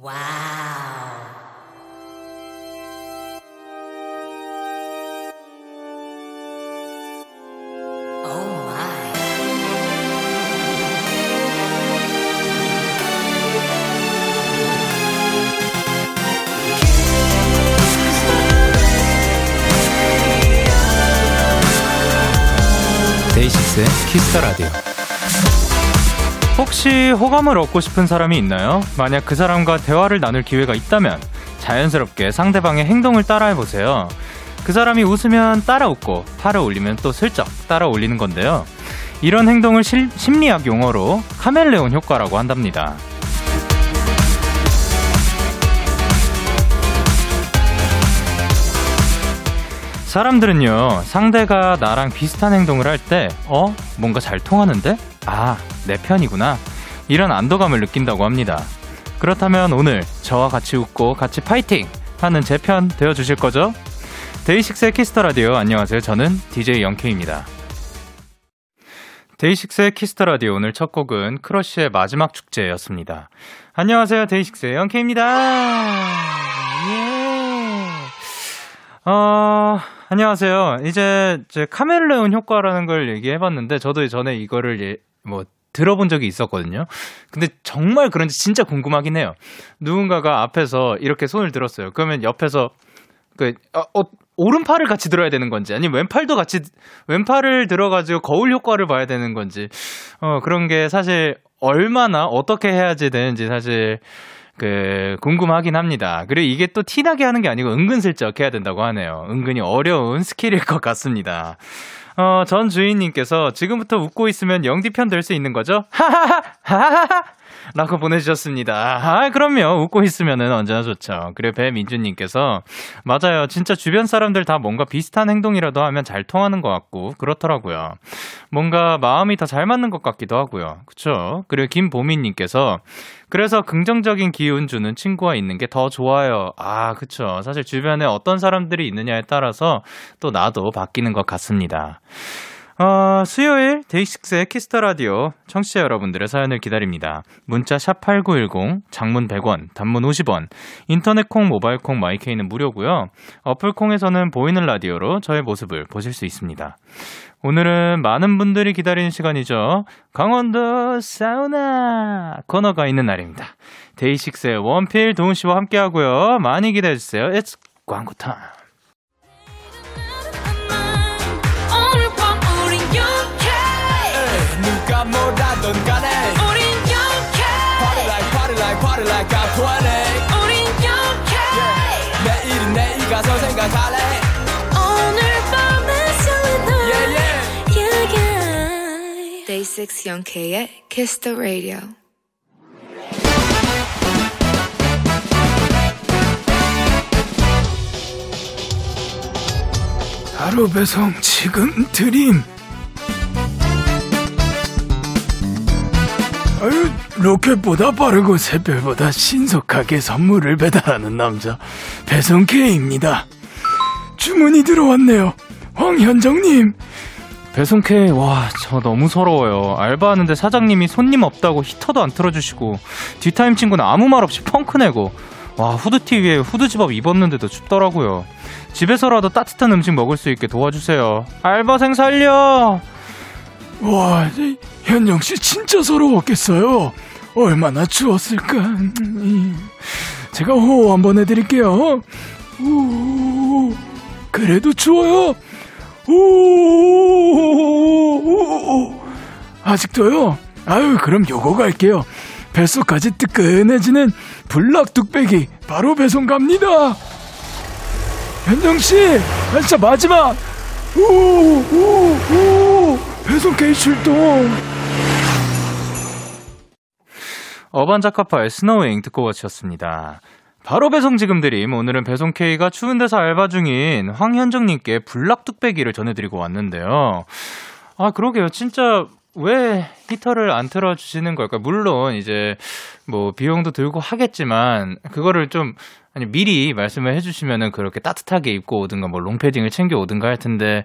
와우. 데이식스의 키스터 라디오. 혹시 호감을 얻고 싶은 사람이 있나요? 만약 그 사람과 대화를 나눌 기회가 있다면 자연스럽게 상대방의 행동을 따라해 보세요. 그 사람이 웃으면 따라 웃고 팔을 올리면 또 슬쩍 따라 올리는 건데요. 이런 행동을 실, 심리학 용어로 카멜레온 효과라고 한답니다. 사람들은요, 상대가 나랑 비슷한 행동을 할 때, 어? 뭔가 잘 통하는데? 아, 내 편이구나. 이런 안도감을 느낀다고 합니다. 그렇다면 오늘 저와 같이 웃고 같이 파이팅! 하는 제 편 되어 주실 거죠? 데이식스의 Kiss the Radio 안녕하세요. 저는 DJ 영케입니다. 데이식스의 Kiss the Radio 오늘 첫 곡은 크러쉬의 마지막 축제였습니다. 안녕하세요. 데이식스의 영케입니다. 예. 어, 안녕하세요. 이제 제 카멜레온 효과라는 걸 얘기해 봤는데 저도 전에 이거를 예, 뭐 들어본 적이 있었거든요. 근데 정말 그런지 진짜 궁금하긴 해요. 누군가가 앞에서 이렇게 손을 들었어요. 그러면 옆에서 그 어, 어, 오른팔을 같이 들어야 되는 건지 아니면 왼팔도 같이 왼팔을 들어가지고 거울 효과를 봐야 되는 건지 어 그런 게 사실 얼마나 어떻게 해야지 되는지 사실 그 궁금하긴 합니다. 그리고 이게 또 티나게 하는 게 아니고 은근슬쩍 해야 된다고 하네요. 은근히 어려운 스킬일 것 같습니다. 어, 전 주인님께서 지금부터 웃고 있으면 영디 편 될 수 있는 거죠? 하하하! 하하하! 라고 보내주셨습니다. 아, 그럼요. 웃고 있으면은 언제나 좋죠. 그래, 배민주님께서, 맞아요. 진짜 주변 사람들 다 뭔가 비슷한 행동이라도 하면 잘 통하는 것 같고, 그렇더라고요. 뭔가 마음이 더 잘 맞는 것 같기도 하고요. 그쵸? 그리고 김보미님께서, 그래서 긍정적인 기운 주는 친구가 있는 게 더 좋아요. 아, 그쵸. 사실 주변에 어떤 사람들이 있느냐에 따라서 또 나도 바뀌는 것 같습니다. 어, 수요일 데이식스의 Kiss the Radio 청취자 여러분들의 사연을 기다립니다. 문자 샵 8910, 장문 100원, 단문 50원, 인터넷 콩, 모바일 콩, 마이케이는 무료고요. 어플 콩에서는 보이는 라디오로 저의 모습을 보실 수 있습니다. 오늘은 많은 분들이 기다리는 시간이죠. 강원도 사우나 코너가 있는 날입니다. 데이식스의 원필 도훈 씨와 함께 하고요. 많이 기대해 주세요. It's 광고 타임. 20 우린 영케 내일은 내일 가서 생각할래 오늘 밤에 설레는 yeah, yeah. yeah, yeah. Day 6 영케의 Kiss the Radio 하루 배송 지금 드림 아유, 로켓보다 빠르고 새별보다 신속하게 선물을 배달하는 남자 배송K입니다. 주문이 들어왔네요. 황현정님. 배송K, 와, 저 너무 서러워요. 알바하는데 사장님이 손님 없다고 히터도 안 틀어주시고, 뒷타임 친구는 아무 말 없이 펑크 내고, 와, 후드티 위에 후드 집업 입었는데도 춥더라고요. 집에서라도 따뜻한 음식 먹을 수 있게 도와주세요. 알바생 살려! 와, 현정 씨 진짜 서러웠겠어요. 얼마나 추웠을까. 제가 호호 한번 해드릴게요. 오, 그래도 추워요. 오, 아직도요? 아유, 그럼 요거 갈게요. 뱃속까지 뜨끈해지는 불락 뚝배기 바로 배송 갑니다. 현정 씨, 진짜 마지막. 오, 오, 오. 배송 K 출동! 어반자카파의 Snowing 듣고 와주셨습니다. 바로 배송 지금 드림. 오늘은 배송 K가 추운 데서 알바 중인 황현정님께 불낙뚝배기를 전해드리고 왔는데요. 아, 그러게요. 진짜 왜 히터를 안 틀어주시는 걸까? 물론 이제 뭐 비용도 들고 하겠지만 그거를 좀 아니 미리 말씀을 해주시면은 그렇게 따뜻하게 입고 오든가 뭐 롱패딩을 챙겨 오든가 할 텐데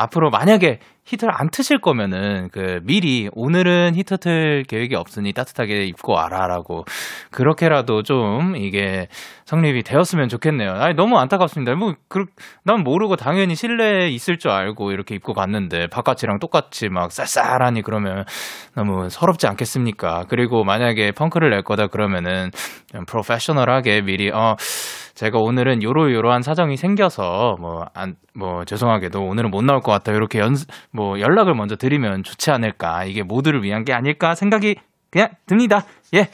앞으로 만약에 히터를 안 트실 거면은 그 미리 오늘은 히터 틀 계획이 없으니 따뜻하게 입고 와라라고 그렇게라도 좀 이게 성립이 되었으면 좋겠네요. 아니 너무 안타깝습니다. 뭐난 모르고 당연히 실내에 있을 줄 알고 이렇게 입고 갔는데 바깥이랑 똑같이 막 쌀쌀하니 그러면 너무 서럽지 않겠습니까? 그리고 만약에 펑크를 낼 거다 그러면은 프로페셔널하게 미리 어 제가 오늘은 요로요로한 사정이 생겨서 뭐안뭐 죄송하게도 오늘은 못 나올 것 같다 이렇게 연 뭐 연락을 먼저 드리면 좋지 않을까 이게 모두를 위한 게 아닐까 생각이 그냥 듭니다. 예.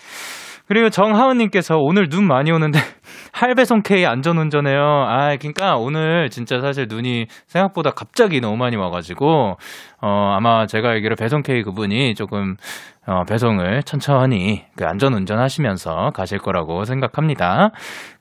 그리고 정하은님께서 오늘 눈 많이 오는데 할배송 K 안전운전해요. 아, 그러니까 오늘 진짜 사실 눈이 생각보다 갑자기 너무 많이 와가지고 어 아마 제가 알기로 배송 K 그분이 조금 어, 배송을 천천히 그 안전 운전하시면서 가실 거라고 생각합니다.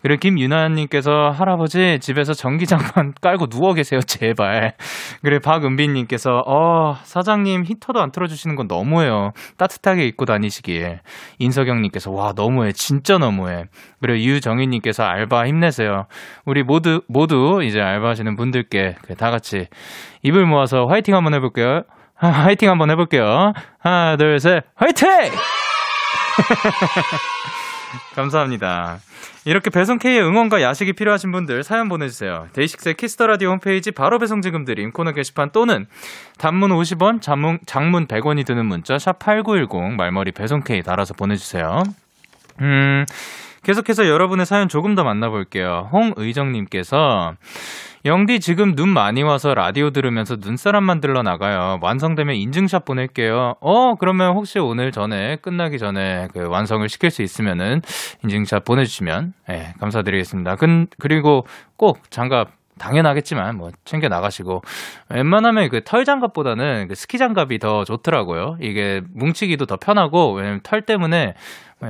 그리고 김유나님께서 할아버지 집에서 전기장판 깔고 누워 계세요 제발. 그리고 박은빈님께서 어 사장님 히터도 안 틀어주시는 건 너무해요. 따뜻하게 입고 다니시길. 인석영님께서 와 너무해 진짜 너무해. 그리고 유정희님 께서 알바 힘내세요. 우리 모두 모두 이제 알바하시는 분들께 그다 같이 입을 모아서 화이팅 한번 해볼게요. 아, 화이팅 한번 해볼게요. 하나, 둘, 셋, 화이팅! 감사합니다. 이렇게 배송 K의 응원과 야식이 필요하신 분들 사연 보내주세요. 데이식스의 Kiss the Radio 홈페이지 바로 배송 지금 드림 코너 게시판 또는 단문 50원, 장문, 장문 100원이 드는 문자 샵 #8910 말머리 배송 K 달아서 보내주세요. 음. 계속해서 여러분의 사연 조금 더 만나볼게요. 홍의정님께서 영디 지금 눈 많이 와서 라디오 들으면서 눈사람 만들러 나가요. 완성되면 인증샷 보낼게요. 어, 그러면 혹시 오늘 전에 끝나기 전에 그 완성을 시킬 수 있으면은 인증샷 보내주시면 예, 감사드리겠습니다. 근, 그리고 꼭 장갑 당연하겠지만 뭐 챙겨 나가시고 웬만하면 그 털 장갑보다는 그 스키 장갑이 더 좋더라고요. 이게 뭉치기도 더 편하고 왜냐면 털 때문에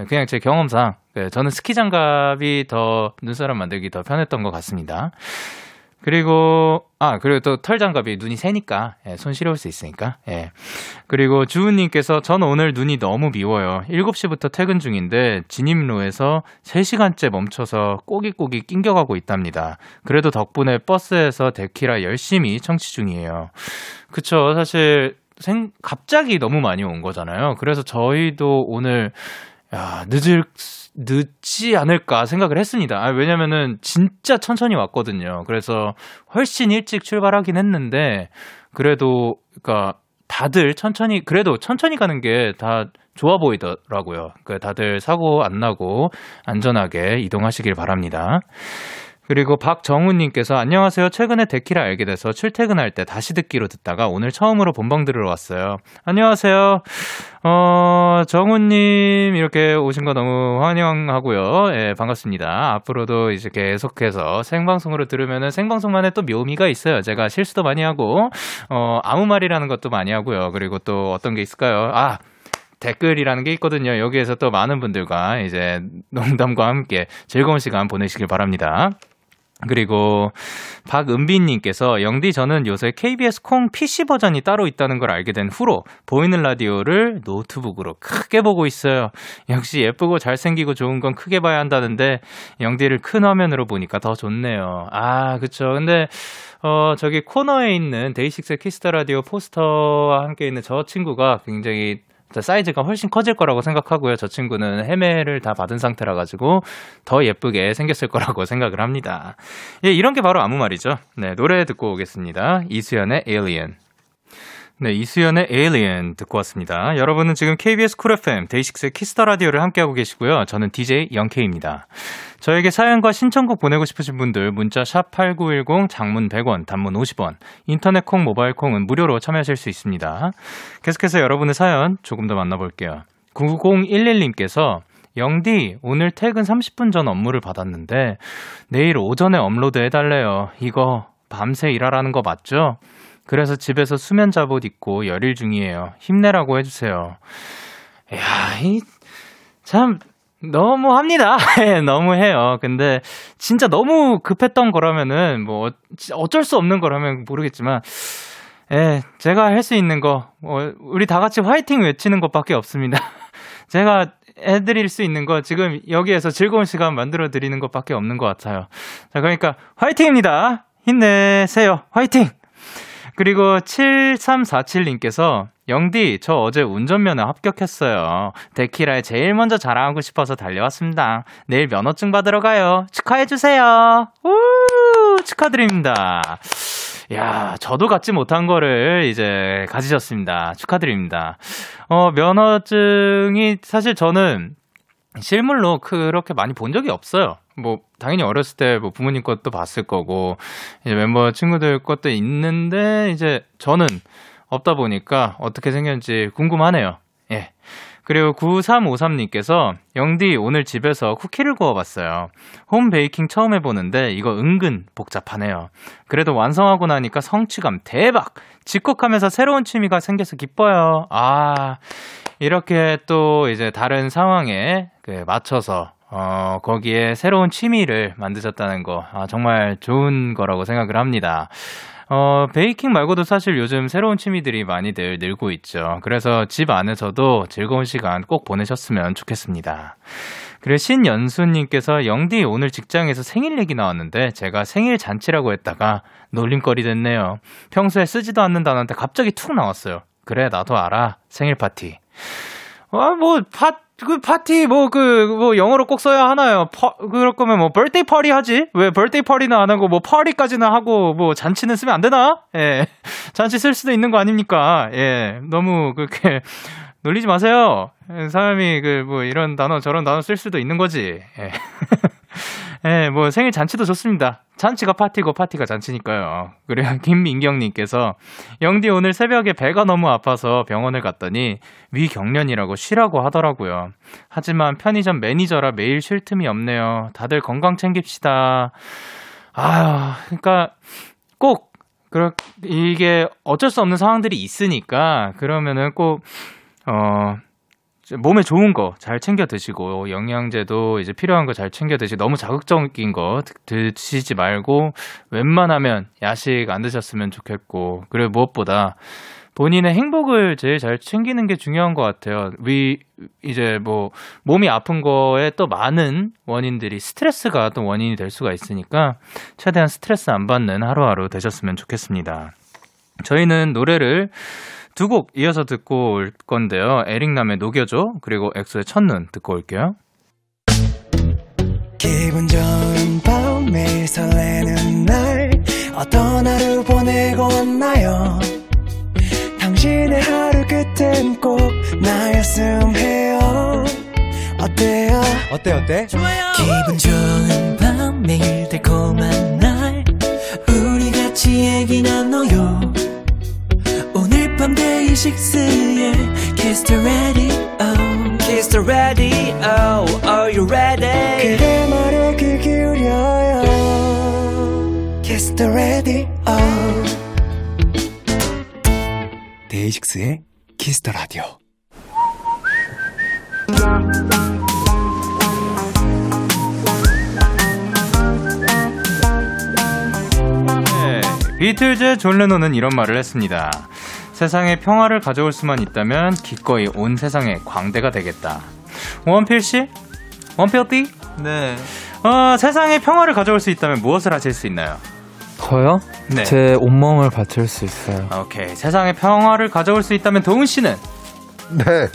그냥 제 경험상 그 저는 스키 장갑이 더 눈사람 만들기 더 편했던 것 같습니다. 그리고 아 그리고 또 털 장갑이 눈이 새니까 예, 손 시려울 수 있으니까 예. 그리고 주우님께서 전 오늘 눈이 너무 미워요. 7시부터 퇴근 중인데 진입로에서 3시간째 멈춰서 꼬깃꼬깃 낑겨가고 있답니다. 그래도 덕분에 버스에서 데키라 열심히 청취 중이에요. 그쵸. 사실 생 갑자기 너무 많이 온 거잖아요. 그래서 저희도 오늘 야 늦을 늦지 않을까 생각을 했습니다. 아, 왜냐면은 진짜 천천히 왔거든요. 그래서 훨씬 일찍 출발하긴 했는데 그래도 그러니까 다들 천천히 그래도 천천히 가는 게 다 좋아 보이더라고요. 그 다들 사고 안 나고 안전하게 이동하시길 바랍니다. 그리고 박정훈님께서 안녕하세요. 최근에 데키라 알게 돼서 출퇴근할 때 다시 듣기로 듣다가 오늘 처음으로 본방 들으러 왔어요. 안녕하세요. 어, 정훈님 이렇게 오신 거 너무 환영하고요. 예, 반갑습니다. 앞으로도 이제 계속해서 생방송으로 들으면은 생방송만의 또 묘미가 있어요. 제가 실수도 많이 하고, 어, 아무 말이라는 것도 많이 하고요. 그리고 또 어떤 게 있을까요? 아, 댓글이라는 게 있거든요. 여기에서 또 많은 분들과 이제 농담과 함께 즐거운 시간 보내시길 바랍니다. 그리고 박은빈님께서 영디 저는 요새 KBS 콩 PC 버전이 따로 있다는 걸 알게 된 후로 보이는 라디오를 노트북으로 크게 보고 있어요. 역시 예쁘고 잘생기고 좋은 건 크게 봐야 한다는데 영디를 큰 화면으로 보니까 더 좋네요. 아 그쵸. 근데 어 저기 코너에 있는 데이식스 Kiss the Radio 포스터와 함께 있는 저 친구가 굉장히 사이즈가 훨씬 커질 거라고 생각하고요. 저 친구는 헤메를 다 받은 상태라 가지고 더 예쁘게 생겼을 거라고 생각을 합니다. 예, 이런 게 바로 아무 말이죠. 네, 노래 듣고 오겠습니다. 이수현의 Alien. 네, 이수현의 Alien 듣고 왔습니다. 여러분은 지금 KBS 쿨 FM 데이식스의 Kiss the Radio를 함께하고 계시고요. 저는 DJ 영케입니다. 저에게 사연과 신청곡 보내고 싶으신 분들 문자 샵 8910 장문 100원, 단문 50원, 인터넷 콩, 모바일 콩은 무료로 참여하실 수 있습니다. 계속해서 여러분의 사연 조금 더 만나볼게요. 9011님께서 영디, 오늘 퇴근 30분 전 업무를 받았는데 내일 오전에 업로드 해달래요. 이거 밤새 일하라는 거 맞죠? 그래서 집에서 수면 잠옷 입고 열일 중이에요. 힘내라고 해주세요. 야, 이, 참, 너무 합니다. 예, 너무 해요. 근데 진짜 너무 급했던 거라면은 뭐 어쩔 수 없는 거라면 모르겠지만 예, 제가 할 수 있는 거 어, 우리 다 같이 화이팅 외치는 것밖에 없습니다. 제가 해드릴 수 있는 거 지금 여기에서 즐거운 시간 만들어 드리는 것밖에 없는 것 같아요. 자, 그러니까 화이팅입니다. 힘내세요. 화이팅! 그리고 7347님께서 영디, 저 어제 운전면허 합격했어요. 데키라에 제일 먼저 자랑하고 싶어서 달려왔습니다. 내일 면허증 받으러 가요. 축하해주세요. 우! 축하드립니다. 야, 저도 갖지 못한 거를 이제 가지셨습니다. 축하드립니다. 어, 면허증이 사실 저는 실물로 그렇게 많이 본 적이 없어요. 뭐 당연히 어렸을 때 뭐 부모님 것도 봤을 거고 이제 멤버 친구들 것도 있는데 이제 저는 없다 보니까 어떻게 생겼는지 궁금하네요. 예. 그리고 9353님께서 영디 오늘 집에서 쿠키를 구워봤어요. 홈 베이킹 처음 해보는데 이거 은근 복잡하네요. 그래도 완성하고 나니까 성취감 대박! 직콕하면서 새로운 취미가 생겨서 기뻐요. 아, 이렇게 또 이제 다른 상황에 그 맞춰서 어, 거기에 새로운 취미를 만드셨다는 거, 아, 정말 좋은 거라고 생각을 합니다. 어, 베이킹 말고도 사실 요즘 새로운 취미들이 많이들 늘고 있죠. 그래서 집 안에서도 즐거운 시간 꼭 보내셨으면 좋겠습니다. 그리고 신연수님께서 영디 오늘 직장에서 생일 얘기 나왔는데 제가 생일 잔치라고 했다가 놀림거리 됐네요. 평소에 쓰지도 않는 단어한테 갑자기 툭 나왔어요. 그래, 나도 알아. 생일 파티. 아, 뭐, 파, 그 파티 뭐 그 뭐 영어로 꼭 써야 하나요? 파, 그럴 거면 뭐 birthday party 하지? 왜 birthday party는 안 하고 뭐 파리까지는 하고 뭐 잔치는 쓰면 안 되나? 예. 잔치 쓸 수도 있는 거 아닙니까? 예. 너무 그렇게 놀리지 마세요. 사람이 그 뭐 이런 단어 저런 단어 쓸 수도 있는 거지. 예. 예, 뭐 생일 잔치도 좋습니다. 잔치가 파티고 파티가 잔치니까요. 그리고 김민경님께서 영디 오늘 새벽에 배가 너무 아파서 병원을 갔더니 위경련이라고 쉬라고 하더라고요. 하지만 편의점 매니저라 매일 쉴 틈이 없네요. 다들 건강 챙깁시다. 아유, 그러니까 꼭 그렇 이게 어쩔 수 없는 상황들이 있으니까 그러면은 꼭 어. 몸에 좋은 거 잘 챙겨 드시고 영양제도 이제 필요한 거 잘 챙겨 드시고 너무 자극적인 거 드시지 말고 웬만하면 야식 안 드셨으면 좋겠고 그리고 무엇보다 본인의 행복을 제일 잘 챙기는 게 중요한 것 같아요. 위 이제 뭐 몸이 아픈 거에 또 많은 원인들이 스트레스가 또 원인이 될 수가 있으니까 최대한 스트레스 안 받는 하루하루 되셨으면 좋겠습니다. 저희는 노래를 두 곡 이어서 듣고 올 건데요. 에릭남의 녹여줘 그리고 엑소의 첫눈 듣고 올게요. 기분 좋은 밤 매일 설레는 날 어떤 하루 보내고 왔나요 당신의 하루 끝엔 꼭 나였음 해요 어때요 어때 어때? 좋아요 기분 좋은 밤 매일 달콤한 날 우리 같이 얘기 나눠요 밤 데이식스의 Kiss the radio Kiss the radio Are you ready? 그대 말에 귀 기울여요 Kiss the radio 데이식스의 Kiss the radio 네, 비틀즈의 존 레논은 이런 말을 했습니다. 세상에 평화를 가져올 수만 있다면 기꺼이 온 세상에 광대가 되겠다. 원필 씨? 원필 띠? 네. 어, 세상에 평화를 가져올 수 있다면 무엇을 하실 수 있나요? 저요? 네. 제 온몸을 바칠 수 있어요. 오케이. 세상에 평화를 가져올 수 있다면 도훈 씨는 네.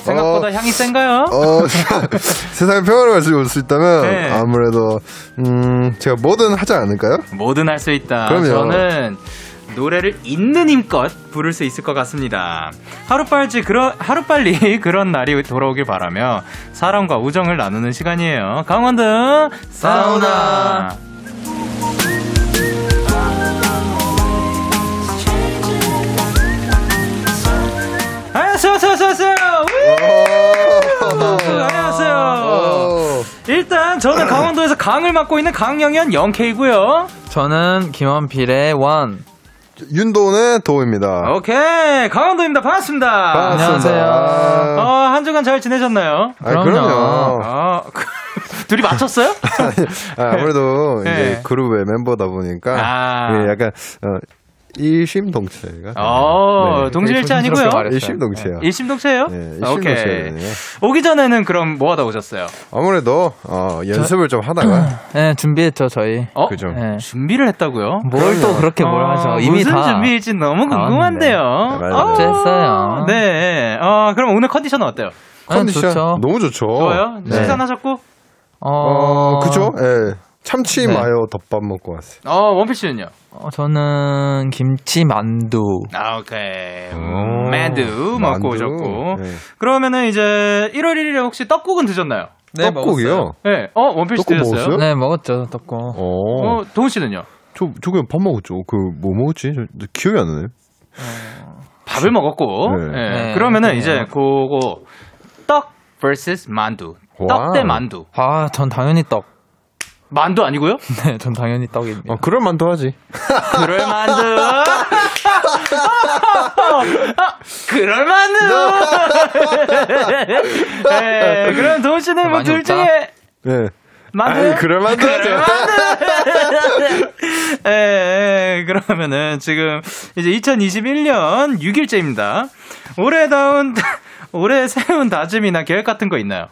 생각보다 어, 향이 센가요? 어, 세상에 평화를 가지고 올 수 있다면 네. 아무래도 음 제가 뭐든 하지 않을까요? 뭐든 할 수 있다. 그럼요. 저는 노래를 있는 힘껏 부를 수 있을 것 같습니다. 하루빨리 그런 하루빨리 그런 날이 돌아오길 바라며 사랑과 우정을 나누는 시간이에요. 강원도 사우나. 안녕하세요, 안녕하세요, 안녕하세요. 안녕하세요. 오. 일단 저는 강원도에서 강을 맡고 있는 강영현 영케이고요. 저는 김원필의 원. 윤도훈의 도우입니다. 오케이 강원도입니다. 반갑습니다. 반갑습니다. 안녕하세요. 어, 한 주간 잘 지내셨나요? 아, 그럼요. 그럼요. 아, 둘이 맞췄어요? 아, 아무래도 네. 이제 그룹의 멤버다 보니까 아. 예, 약간 어, 일심동체가. 어, 네. 동질일체 아니고요. 말했어요. 일심동체야. 일심동체예요? 네, 오케이. 일심동체네요. 오기 전에는 그럼 뭐 하다 오셨어요? 아무래도 어, 연습을 좀 하다가 네, 준비했죠, 저희. 어? 그죠. 네. 준비를 했다고요? 뭘 또 그렇게 뭘 어, 하죠? 이미 무슨 다. 준비일지 너무 궁금한데요. 네. 어, 어쨌어요. 네. 어, 그럼 오늘 컨디션은 어때요? 컨디션 좋죠. 너무 좋죠. 좋아요? 네. 식사는 하셨고? 어, 그죠? 예. 참치 네. 마요 덮밥 먹고 왔어요. 어, 원필 씨는요? 어, 저는 김치 만두. 아, 오케이. 오, 만두 먹고 만두. 오셨고. 네. 그러면은 이제 1월 1일에 혹시 떡국은 드셨나요? 떡국이요? 네. 어, 원필 씨 떡국 드셨어요? 먹었어요? 네, 먹었죠, 떡국. 어. 어, 도훈 씨는요? 저, 저 그냥 밥 먹었죠. 그, 뭐 먹었지? 저, 기억이 안 나네. 밥을 먹었고. 네. 예. 네. 그러면은 네. 이제 그거 떡 vs 만두. 떡. 대 만두. 아, 전 당연히 떡. 만두 아니고요? 네, 전 당연히 떡입니다. 어, 그럴 만도 하지. 그럴 만두. 그럴 만두. 예. 그럼 도훈 씨는 뭐 둘. 중에 네. 만두. 아니, 그럴 만도 하죠. 예, 예, 그러면은 지금 이제 2021년 6일째입니다. 올해 다운 올해 세운 다짐이나 계획 같은 거 있나요?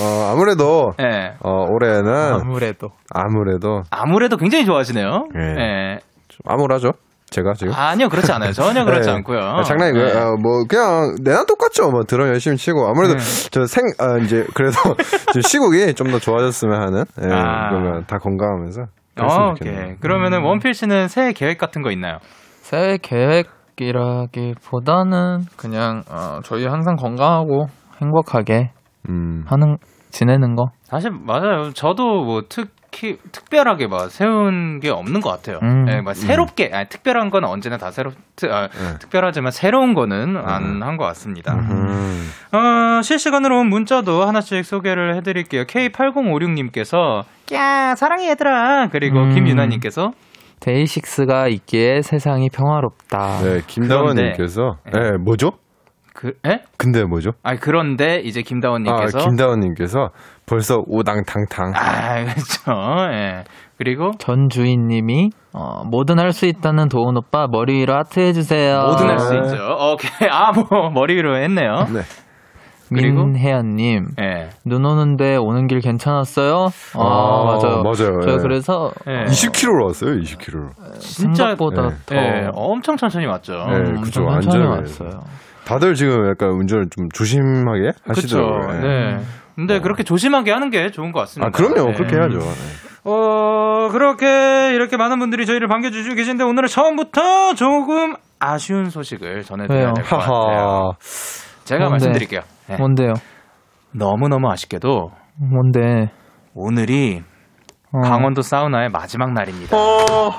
어, 아무래도, 예. 어, 올해는, 아무래도. 아무래도, 아무래도 굉장히 좋아하시네요. 네. 예. 좀 암울하죠? 제가 지금. 아니요, 그렇지 않아요. 전혀 그렇지 네. 않고요. 아, 장난이고요. 예. 어, 뭐 그냥 내나 똑같죠. 뭐 드럼 열심히 치고 아무래도 네. 저생 아, 이제 그래도 좀 시국이 좀 더 좋아졌으면 하는. 예, 아. 그러면 다 건강하면서. 어, 오케이. 그러면은 원필 씨는 새해 계획 같은 거 있나요? 새해 계획이라기보다는 그냥 어, 저희 항상 건강하고 행복하게 음. 하는 지내는 거. 사실 맞아요. 저도 뭐 특히 특별하게 막 세운 게 없는 것 같아요. 음. 예, 막 새롭게 아니, 특별한 건 언제나 다 새롭 트, 아, 네. 특별하지만 새로운 거는 안한 것 같습니다. 음. 어, 실시간으로 온 문자도 하나씩 소개를 해드릴게요. K8056님께서 야 사랑해 얘들아 그리고 음. 김유나님께서 데이식스가 있기에 세상이 평화롭다. 네, 김다원님께서. 그런데- 예, 뭐죠? 그 에? 근데 뭐죠? 아니 그런데 이제 아, 김다원님께서 김다원님께서 벌써 오당탕탕. 아, 그렇죠. 예. 그리고 전 주인님이 어, 뭐든 할 수 있다는 도훈 오빠 머리 위로 하트 해주세요. 뭐든 할수 네. 있죠. 오케이. 아, 뭐 머리 위로 했네요. 네. 그리고? 민혜연님 예. 눈 오는데 오는 길 괜찮았어요? 아, 아, 맞아요. 맞아요. 저 예. 그래서 예. 20km로 왔어요, 20km로. 진짜 생각보다 더 예, 엄청 천천히 왔죠. 네, 음, 그죠. 천천히 안전을 왔어요. 다들 지금 약간 운전을 좀 조심하게. 하시더라고요. 예. 네. 근데 그렇게 조심하게 하는 게 좋은 것 같습니다. 아, 그럼요. 네. 그렇게 해야죠. 네. 어, 그렇게 이렇게 많은 분들이 저희를 반겨주시고 계신데 오늘은 처음부터 조금 아쉬운 소식을 전해드려야? 될 것 같아요. 하하. 제가 뭔데? 말씀드릴게요. 네. 뭔데요? 너무너무 아쉽게도 뭔데? 오늘이 어. 강원도 사우나의 마지막 날입니다. 어.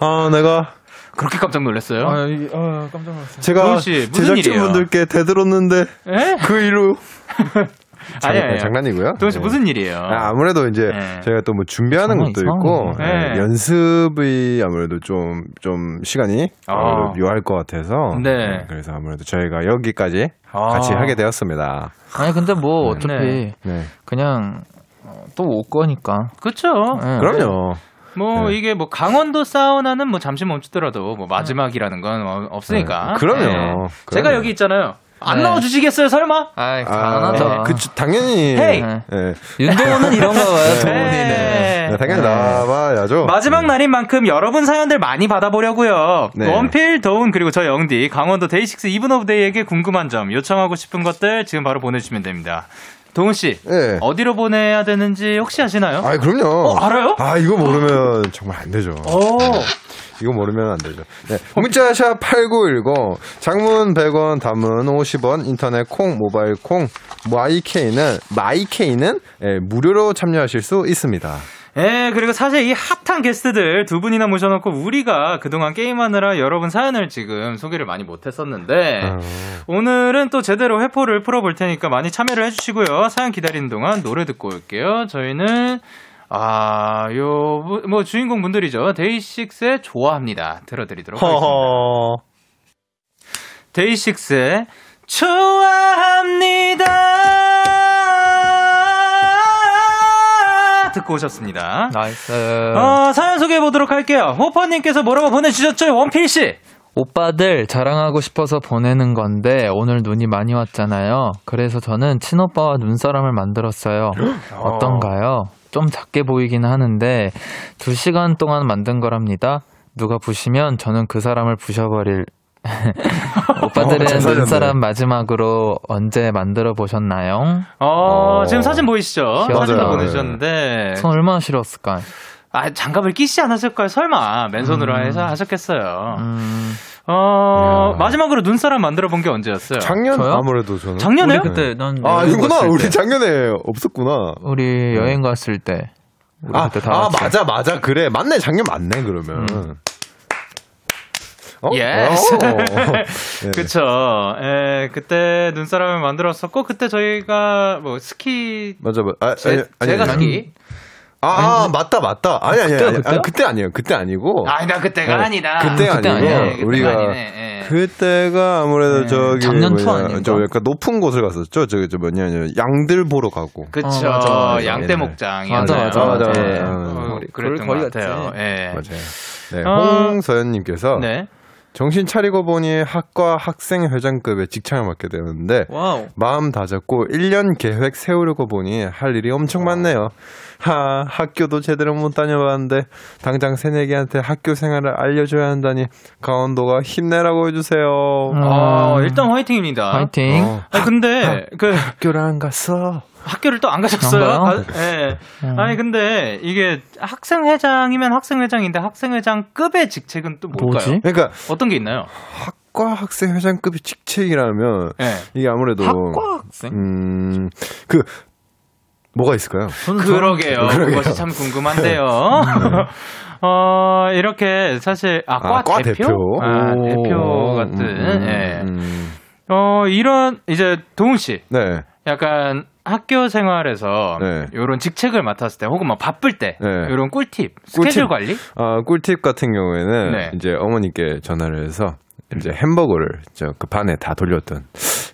아, 내가 그렇게 깜짝 놀랐어요? 아, 이- 아, 깜짝 놀랐어요. 제가 제작진분들께 대들었는데 예? 그 일로 장, 아니, 아니. 장난이고요. 도대체 네. 무슨 일이에요? 아, 아무래도 이제 네. 저희가 또 뭐 준비하는 것도 있고. 네, 네. 연습이 아무래도 좀좀 시간이 아. 묘할 것 같아서 네. 그래서 아무래도 저희가 여기까지 아. 같이 하게 되었습니다. 아니 근데 뭐 어차피 네. 네. 그냥 어, 또올 거니까. 그쵸. 네. 그럼요. 뭐 네. 이게 뭐 강원도 사우나는 뭐 잠시 멈추더라도 뭐 마지막이라는 건 어, 없으니까. 네. 그럼요. 네. 그럼요. 제가 여기 있잖아요. 안 네. 넣어주시겠어요, 설마? 아, 아, 당연하죠. 그 당연히 헤이! 네. 네. 윤도훈은 이런가 봐요, 도훈이는. 네. 네, 당연히 나와야죠. 마지막 날인 만큼 여러분 사연들 많이 받아보려고요. 네. 원필, 도운 그리고 저 영디, 강원도 데이식스 Even of Day에게 궁금한 점, 요청하고 싶은 것들 지금 바로 보내주시면 됩니다. 도운 씨, 네. 어디로 보내야 되는지 혹시 아시나요? 아, 그럼요. 어, 알아요? 아, 이거 모르면 정말 안 되죠. 오, 이거 모르면 안 되죠. 네. 문자샵 8910, 장문 100원, 단문 50원, 인터넷 콩, 모바일 콩, 마이케이는, 마이케이는 예, 무료로 참여하실 수 있습니다. 예, 그리고 사실 이 핫한 게스트들 두 분이나 모셔놓고 우리가 그동안 게임하느라 여러분 사연을 지금 소개를 많이 못했었는데 어. 오늘은 또 제대로 회포를 풀어볼 테니까 많이 참여를 해주시고요. 사연 기다리는 동안 노래 듣고 올게요. 저희는 아, 요, 뭐, 주인공 분들이죠. 데이식스의 좋아합니다. 들어드리도록 하겠습니다. 허허. 데이식스의 좋아합니다. 듣고 오셨습니다. Nice. 어, 사연 소개해 보도록 할게요. 호퍼님께서 뭐라고 보내주셨죠? 원필씨. 오빠들 자랑하고 싶어서 보내는 건데 오늘 눈이 많이 왔잖아요. 그래서 저는 친오빠와 눈사람을 만들었어요. 어떤가요? 좀 작게 보이긴 하는데 두 시간 동안 만든 거랍니다. 누가 부시면 저는 그 사람을 부셔버릴. 오빠들은 잘 살렸네. 눈사람 마지막으로 언제 만들어 보셨나요? 어, 어. 지금 사진 보이시죠? 사진도 네. 보내주셨는데. 손 얼마나 싫었을까? 아, 장갑을 끼시지 않았을까요? 설마. 맨손으로 음. 해서 하셨겠어요. 음, 어, 이야. 마지막으로 눈사람 만들어 본 게 언제였어요? 작년 저요? 아무래도 저는. 작년에요? 우리 그때 난 아, 아니구나. 우리 때. 작년에 없었구나. 우리 여행 갔을 때. 우리 아, 그때 다 아. 맞아, 맞아. 그래. 맞네. 작년 맞네, 그러면. 음. 어? Yes. 어. 네. 그쵸. 예, 그때 눈사람을 만들었었고, 그때 저희가 뭐 스키, 맞아, 맞아. 아, 제, 아니, 아니, 제가 아니. 스키? 아, 아, 맞다, 맞다. 아니, 아니, 아니. 아니, 그때요? 그때 아니에요. 그때 아니고. 아니, 나 그때가 네. 아니다. 그때가 그때 아니고. 그때가 우리가 아니네, 예. 그때가 아무래도 네. 저기 작년 투 아닌가? 저 약간 높은 곳을 갔었죠. 저기 저 뭐냐 양들 보러 가고. 그쵸. 어, 맞아, 맞아. 양떼 예. 목장이었나요? 맞아, 맞아, 맞아. 예. 맞아. 어, 그랬던 것 같아요. 예. 맞아요. 네, 어. 홍서연님께서 네. 정신 차리고 보니 학과 학생 회장급의 직책을 맡게 되었는데 wow. 마음 다잡고 1년 계획 세우려고 보니 할 일이 엄청 많네요. 하, 학교도 제대로 못 다녀봤는데 당장 새내기한테 학교 생활을 알려줘야 한다니 강원도가 힘내라고 해주세요. 어, 음. 일단 화이팅입니다. 파이팅. 어, 아, 근데, 그, 학교를 안 갔어. 학교를 또 안 가셨어요? 가- 예. 음. 아니, 근데 이게 학생회장이면 학생회장인데 학생회장급의 직책은 또 뭘까요? 뭐지? 그러니까 어떤 게 있나요? 학과 학생 회장급의 직책이라면 예. 이게 아무래도 학과 학생? 음, 그 뭐가 있을까요? 저는 그러게요. 그것이 참 궁금한데요. 어, 이렇게 사실, 아, 과, 아, 과 대표? 대표? 아, 오. 대표 같은, 음, 예. 음. 어, 이런, 이제, 동훈씨. 네. 약간 학교 생활에서 네. 이런 직책을 맡았을 때 혹은 막 바쁠 때 네. 이런 꿀팁, 스케줄 관리? 아, 꿀팁 같은 경우에는 네. 이제 어머니께 전화를 해서 이제 햄버거를 저그 반에 다 돌렸던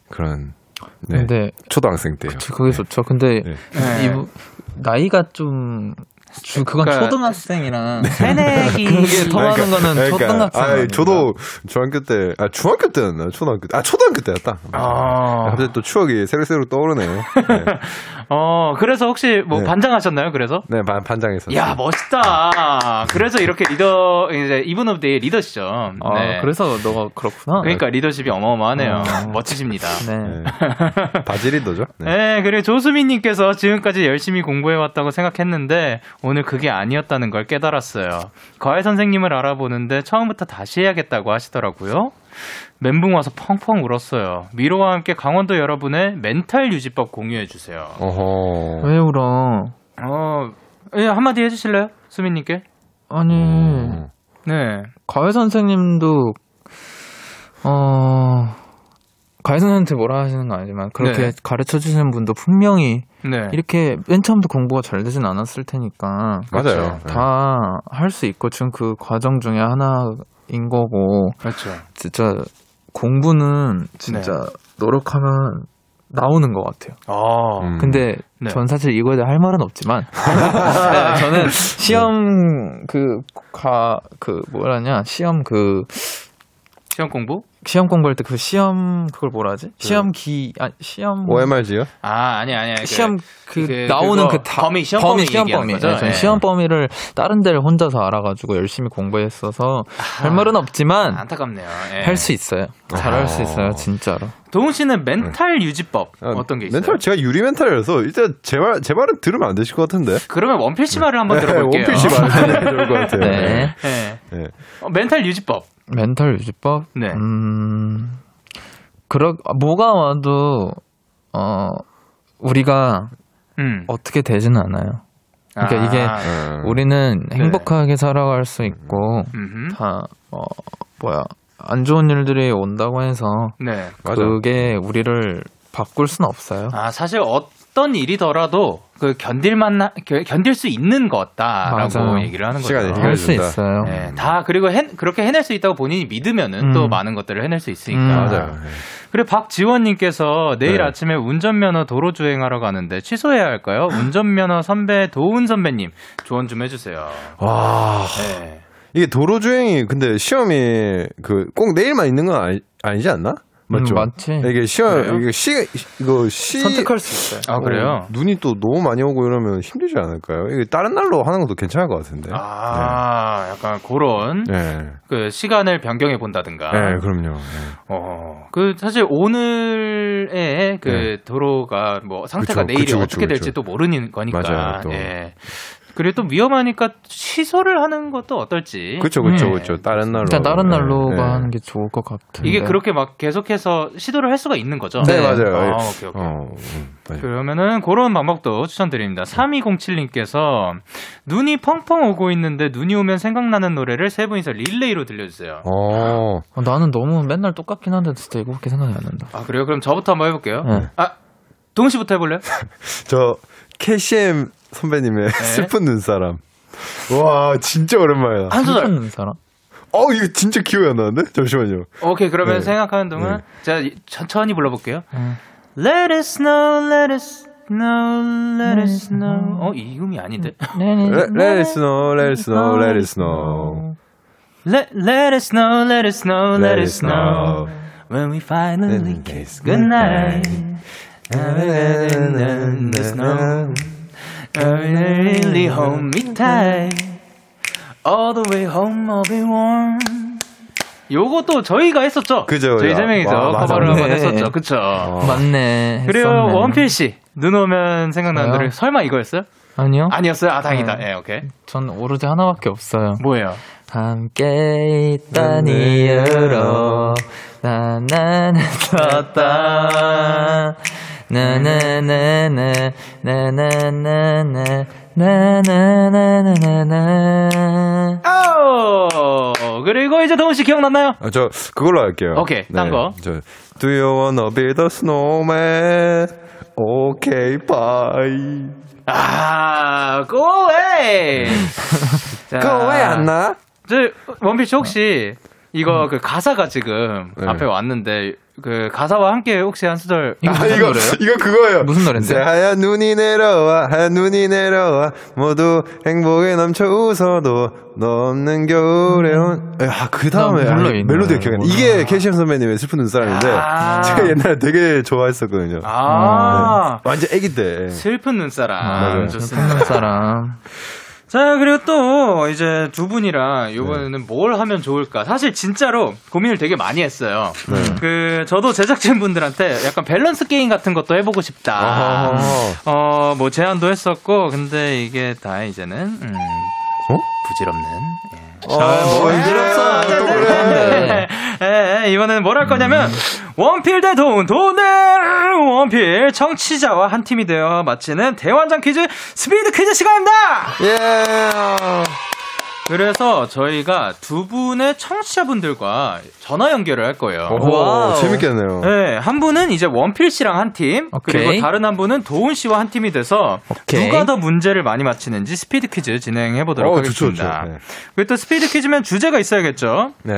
그런 네. 근데 초등학생 때요. 저 그게 좋죠. 근데 네. 네. 이분 나이가 좀 주, 그건 그러니까 초등학생이랑 새내기 그게 더 많은 거는 초등학생. 아? 저도 중학교 때, 아 중학교 때였나 초등학교 때, 아 초등학교 때였다. 아. 갑자기 또 추억이 새록새록 떠오르네요. 네, 어, 그래서 혹시 뭐 네. 반장하셨나요? 그래서? 네 반, 반장에서. 야, 멋있다. 그래서 이렇게 리더, 이제 Even of Day 리더시죠. 아, 네. 그래서 너가 그렇구나. 그러니까 리더십이 어마어마하네요. 어. 멋지십니다. 네. 네. 바지 리더죠. 네. 네, 그리고 조수민님께서 지금까지 열심히 공부해왔다고 생각했는데 오늘 그게 아니었다는 걸 깨달았어요. 과외 선생님을 알아보는데 처음부터 다시 해야겠다고 하시더라고요. 멘붕 와서 펑펑 울었어요. 위로와 함께 강원도 여러분의 멘탈 유지법 공유해 주세요. 어허. 왜 울어? 어, 예, 한마디 해주실래요? 수민님께? 아니, 음. 네. 과외 선생님도 어 과외 선생님한테 뭐라 하시는 건 아니지만 그렇게 네. 가르쳐 주시는 분도 분명히 네. 이렇게 맨 처음부터 공부가 잘 되진 않았을 테니까 맞아요. 다 할 수 있고 지금 그 과정 중에 하나 인 거고 그렇죠. 진짜 공부는 진짜 네. 노력하면 나오는 것 같아요. 아, 음. 근데 네. 전 사실 이거에 대해 할 말은 없지만 네, 저는 시험 그가그 뭐라냐 시험 그 시험 공부? 시험 공부할 때 그 시험 그걸 뭐라 하지? 시험 기 아 시험 OMRG요? 아, 아니, 아니. 그, 시험 그, 그- 나오는 그 다, 범위, 시험 범위 시험 범위. 네, 저는 예. 시험 범위를 다른 데를 혼자서 알아가지고 열심히 공부했어서 할 말은 없지만 안타깝네요. 예. 할수 있어요. 잘 할 수 아. 있어요, 진짜로. 동훈 씨는 멘탈 유지법 아, 어떤 게 있어요? 멘탈 제가 유리 멘탈이라서 일단 제 말 제 말은 들으면 안 되실 것 같은데. 그러면 원필 씨 말을 한번 들어볼게요. 네, 원필 씨 말을 좋을 것 같아요. 네. 네. 네. 어, 멘탈 유지법. 멘탈 유지법? 네. 음, 그러, 뭐가 와도, 어, 우리가 음. 어떻게 되지는 않아요. 그러니까 이게 아, 음. 우리는 네. 행복하게 살아갈 수 있고, 음흠. 다, 어, 뭐야, 안 좋은 일들이 온다고 해서, 네. 맞아. 그게 우리를 바꿀 수는 없어요. 아 사실 어떤 일이더라도 그 견딜만 하- 겨- 견딜 수 있는 거다라고 맞아요. 얘기를 하는 거죠. 해결- 할수 해준다. 있어요. 네, 다 그리고 해- 그렇게 해낼 수 있다고 본인이 믿으면은 음. 또 많은 것들을 해낼 수 있으니까. 음. 맞아요. 네. 그리고 박지원님께서 내일 네. 아침에 운전면허 도로 주행하러 가는데 취소해야 할까요? 운전면허 선배 도훈 선배님 조언 좀 해주세요. 와. 네. 이게 도로 주행이 근데 시험이 그 꼭 내일만 있는 건 아니, 아니지 않나? 맞죠? 음, 맞지. 이게 시험 그래요? 이게 시 이거 시 선택할 수 있어요. 아 그래요? 어, 눈이 또 너무 많이 오고 이러면 힘들지 않을까요? 이게 다른 날로 하는 것도 괜찮을 것 같은데. 아 약간 그런 네. 그 시간을 변경해 본다든가. 네, 그럼요. 네. 어, 그 사실 오늘의 그 네. 도로가 뭐 상태가 그쵸, 내일이 그쵸, 그쵸, 어떻게 될지 그쵸. 또 모르는 거니까. 맞아요, 또. 예. 그리고 또 위험하니까 취소를 하는 것도 어떨지. 그렇죠, 그렇죠, 네. 그렇죠. 다른 날로. 일단 다른 네, 날로가 네. 하는 게 좋을 것 같은데. 이게 그렇게 막 계속해서 시도를 할 수가 있는 거죠. 네, 네. 맞아요. 아, 오케이, 오케이. 어, 음. 그러면은 그런 방법도 추천드립니다. 3207님께서 눈이 펑펑 오고 있는데 눈이 오면 생각나는 노래를 세 분이서 릴레이로 들려주세요. 어, 어, 나는 너무 맨날 똑같긴 한데 진짜 이거밖에 생각이 안 난다. 아 그래요? 그럼 저부터 한번 해볼게요. 네. 아 동훈 씨부터 해볼래요? 저 KCM 선배님의 네. 슬픈 눈사람. 와, 진짜 오랜만이다. 한 소절. 슬픈 사람? 어, 이거 진짜 기억이 안 나는데? 잠시만요. 오케이 그러면 네. 생각하는 동안 제가 이- 천천히 불러볼게요. 음. Let it snow, let it snow, let it snow. 어, 이 음이 아닌데. Let, it snow, let it snow, let it snow. Let, let it snow, let it snow, let it snow. When we finally kiss goodnight. In the snow. Really hold me tight. All the way home I'll be warm. 요것도 저희가 했었죠. 그죠, 저희 야. 세 명이서 와. 커버를 한번 네. 했었죠. 그쵸. 맞네. 그리고. 원필 씨. 눈 오면 생각나는? 노래 설마 이거였어요? 아니요. 아니었어요? 아 다행이다. 네. 예, 오케이. 전 오로지 하나밖에 없어요. 뭐예요? 함께 있던 이유로 나나나 떴다 나나나나 나나나나 나나나나나나 오! 그리고 이제 동훈 씨 기억났나요? 아, 저 그걸로 할게요. 오케이, 딴 거. 저 Do you wanna be the snowman? Okay, bye. 아, go away! 자, 그거 왜안 나? 저, 씨 혹시 이거 그 가사가 지금 네. 앞에 왔는데 그 가사와 함께 혹시 한 소절 이거 아, 이거 노래예요? 이거 그거예요. 무슨 노래인데? 하얀 눈이 내려와 하얀 눈이 내려와 모두 행복에 넘쳐 웃어도 너 없는 겨울에 온. 아, 그 다음에 이 멜로디가. 기억이 나. 이게 캐시엠 선배님의 슬픈 눈사람인데 아. 제가 옛날에 되게 좋아했었거든요. 아, 완전 애기 때. 슬픈 눈사람. 맞아요. 좋습니다. 슬픈 사람 자, 그리고 또 이제 두 분이랑 이번에는 뭘 하면 좋을까? 사실 진짜로 고민을 되게 많이 했어요. 그 저도 제작진 분들한테 약간 밸런스 게임 같은 것도 해보고 싶다. 아하. 어, 뭐 제안도 했었고, 근데 이게 다 이제는 음, 어? 부질없는. 예. 어, 부질없어. 또 그래. 예, 예, 이번에는 뭘 할 거냐면 원필 대 도운 도운 대 원필 청취자와 한 팀이 되어 마치는 대환장 퀴즈 스피드 퀴즈 시간입니다. 예. 그래서 저희가 두 분의 청취자분들과 전화 연결을 할 거예요. 오, 재밌겠네요. 네, 한 분은 이제 원필 씨랑 한 팀, 오케이. 그리고 다른 한 분은 도운 씨와 한 팀이 돼서 오케이. 누가 더 문제를 많이 맞히는지 스피드 퀴즈 진행해 보도록 어, 좋죠, 하겠습니다. 좋죠. 네. 그리고 또 스피드 퀴즈면 주제가 있어야겠죠. 네.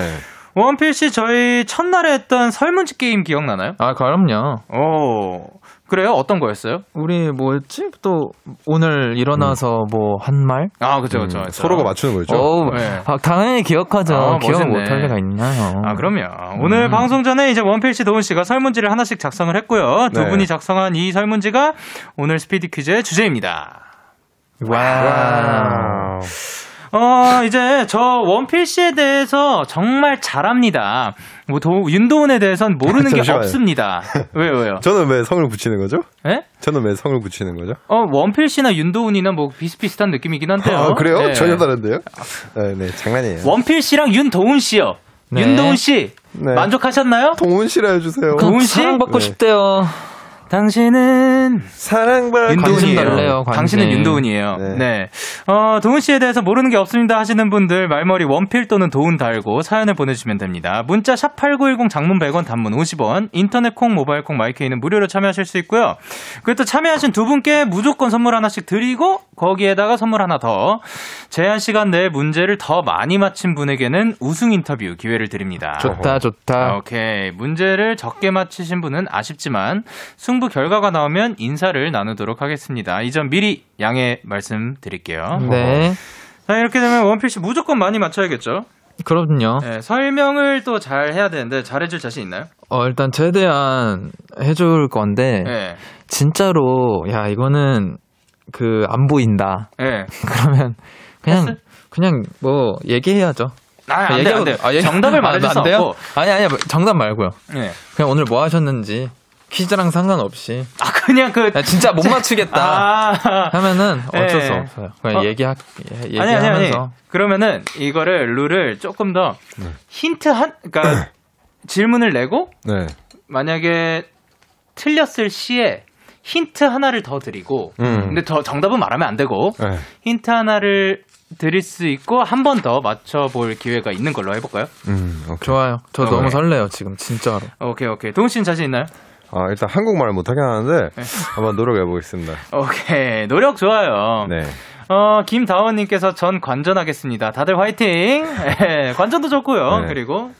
원필 씨 저희 첫날에 했던 설문지 게임 기억나나요? 아 그럼요 오, 그래요? 어떤 거였어요? 우리 뭐였지 또 오늘 일어나서 뭐한 말? 아, 그죠, 그죠. 음. 서로가 맞추는 거죠. 어, 네. 아, 당연히 기억하죠. 아, 기억. 못할 리가 있나요? 아, 그럼요. 오늘 방송 전에 이제 원필 씨, 도운 씨가 설문지를 하나씩 작성을 했고요. 두 네. 분이 작성한 이 설문지가 오늘 스피드 퀴즈의 주제입니다. wow. 어, 이제 저 원필 씨에 대해서 정말 잘합니다. 뭐 도, 윤도훈에 대해서는 모르는 게. 없습니다. 왜요, 왜요? 저는 왜 성을 붙이는 거죠? 예? 저는 왜 성을 붙이는 거죠? 어, 원필 씨나 윤도훈이나 뭐 비슷비슷한 느낌이긴 한데요. 아, 그래요? 네. 전혀 다른데요? 네, 네, 장난이에요. 원필 씨랑 윤도훈 씨요. 네. 윤도훈 씨 네. 만족하셨나요? 동훈 씨라 해주세요. 도훈 씨? 사랑받고 네. 싶대요. 당신은 사랑받고 윤도훈이에요. 관심 달래요, 관심. 당신은 윤도훈이에요. 네. 네. 어, 도훈 씨에 대해서 모르는 게 없습니다 하시는 분들 말머리 원필 또는 도훈 달고 사연을 보내주시면 됩니다. 문자 샵8910 장문 100원 단문 50원 인터넷 콩 모바일 콩 마이케이는 무료로 참여하실 수 있고요. 그리고 또 참여하신 두 분께 무조건 선물 하나씩 드리고 거기에다가 선물 하나 더. 제한 시간 내에 문제를 더 많이 맞힌 분에게는 우승 인터뷰 기회를 드립니다. 좋다, 좋다. 오케이. 문제를 적게 맞히신 분은 아쉽지만 승부 결과가 나오면 인사를 나누도록 하겠습니다. 이 점 미리 양해 말씀드릴게요. 네. 자, 이렇게 되면 원필 씨 무조건 많이 맞춰야겠죠? 그럼요. 네, 설명을 또 잘 해야 되는데 잘 해줄 자신 있나요? 어, 일단 최대한 해줄 건데, 네. 진짜로, 야, 이거는, 그, 안 보인다. 네. 그러면, 그냥, 패스? 그냥, 뭐, 얘기해야죠. 아, 안 돼, 안 돼. 아, 얘기- 정답을 아, 말해줄 수안 돼요? 없고. 아니, 아니, 정답 말고요. 네. 그냥 오늘 뭐 하셨는지, 퀴즈랑 상관없이. 아, 그냥 그. 야, 진짜 못 맞추겠다. 아. 하면은 어쩔 수 네. 없어요. 그냥 어. 얘기하, 아니, 아니, 아니. 얘기하면서. 그러면은 이거를, 룰을 조금 더 네. 힌트 한, 그러니까 질문을 내고 네. 만약에 틀렸을 시에 힌트 하나를 더 드리고, 음. 근데 더 정답은 말하면 안 되고, 네. 힌트 하나를 드릴 수 있고, 한 번 더 맞춰볼 기회가 있는 걸로 해볼까요? 음, 오케이. 좋아요. 저 어, 너무 네. 설레요, 지금, 진짜로. 오케이, 오케이. 동훈 씨는 자신 있나요? 아, 일단 한국말 못하긴 하는데, 네. 한번 노력해 보겠습니다. 오케이. 노력 좋아요. 네. 어, 김다원님께서 전 관전하겠습니다. 다들 화이팅! 예, 관전도 좋고요. 네. 그리고,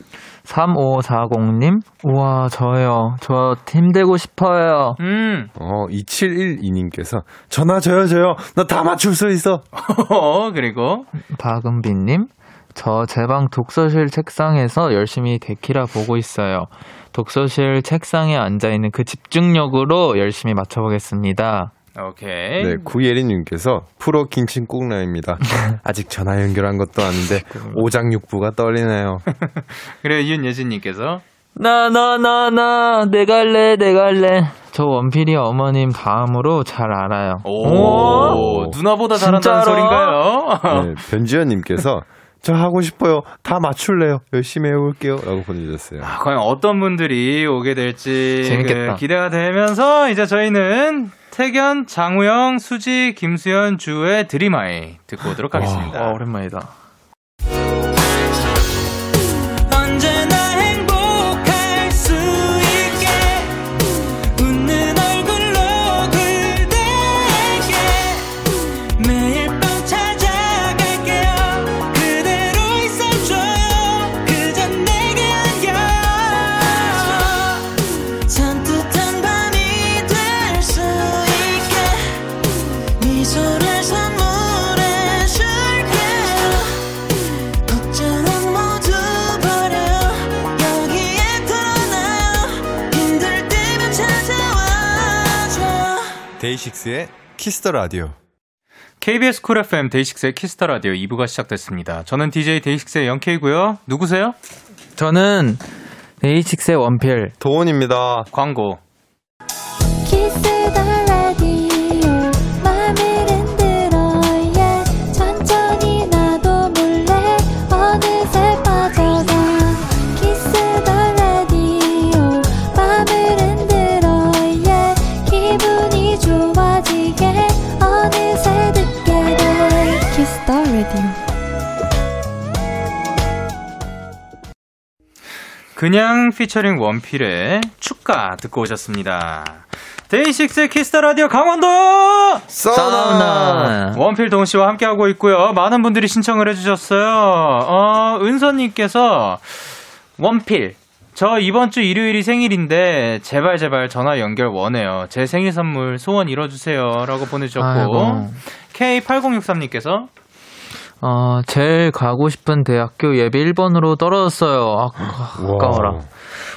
3540님? 우와, 저요. 저팀 되고 싶어요. 음, 어, 2712님께서, 전화 줘요, 줘요. 나 다 맞출 수 있어. 어, 그리고, 박은비님? 저 제 방 독서실 책상에서 열심히 데키라 보고 있어요. 독서실 책상에 앉아 있는 그 집중력으로 열심히 맞춰보겠습니다. 오케이. 네, 구예린님께서, 프로 김치국라입니다. 아직 전화 연결한 것도 아닌데, 오장육부가 떨리네요. 그리고 윤예진님께서, 나, 나, 나, 나, 내 갈래, 내 갈래. 저 원필이 어머님 다음으로 잘 알아요. 오, 누나보다 잘한다는 진짜로? 소린가요? 네, 변지현님께서, 저 하고 싶어요. 다 맞출래요. 열심히 해볼게요. 라고 보내주셨어요. 아, 과연 어떤 분들이 오게 될지 재밌겠다. 그 기대가 되면서 이제 저희는 태견, 장우영, 수지, 김수현, 주의 드림아이 듣고 오도록 하겠습니다. 와, 오랜만이다. DAY6의 Kiss the Radio. KBS 쿨 FM 데이식스의 키스터 라디오 2부가 시작됐습니다. 저는 DJ 데이식스의 영케이고요. 누구세요? 저는 DAY6의 원필. 도운입니다. 광고. Kiss the 그냥 피처링 원필의 축가 듣고 오셨습니다. DAY6의 Kiss the Radio 강원도! 사우나! 원필 도운 씨와 함께 하고 있고요. 많은 분들이 신청을 해주셨어요. 어, 은서님께서 원필. 저 이번 주 일요일이 생일인데 제발 제발 전화 연결 원해요. 제 생일 선물 소원 이뤄주세요. 라고 보내주셨고 아이고. K8063님께서 어, 제일 가고 싶은 대학교 예비 1번으로 떨어졌어요. 아, 아까워라.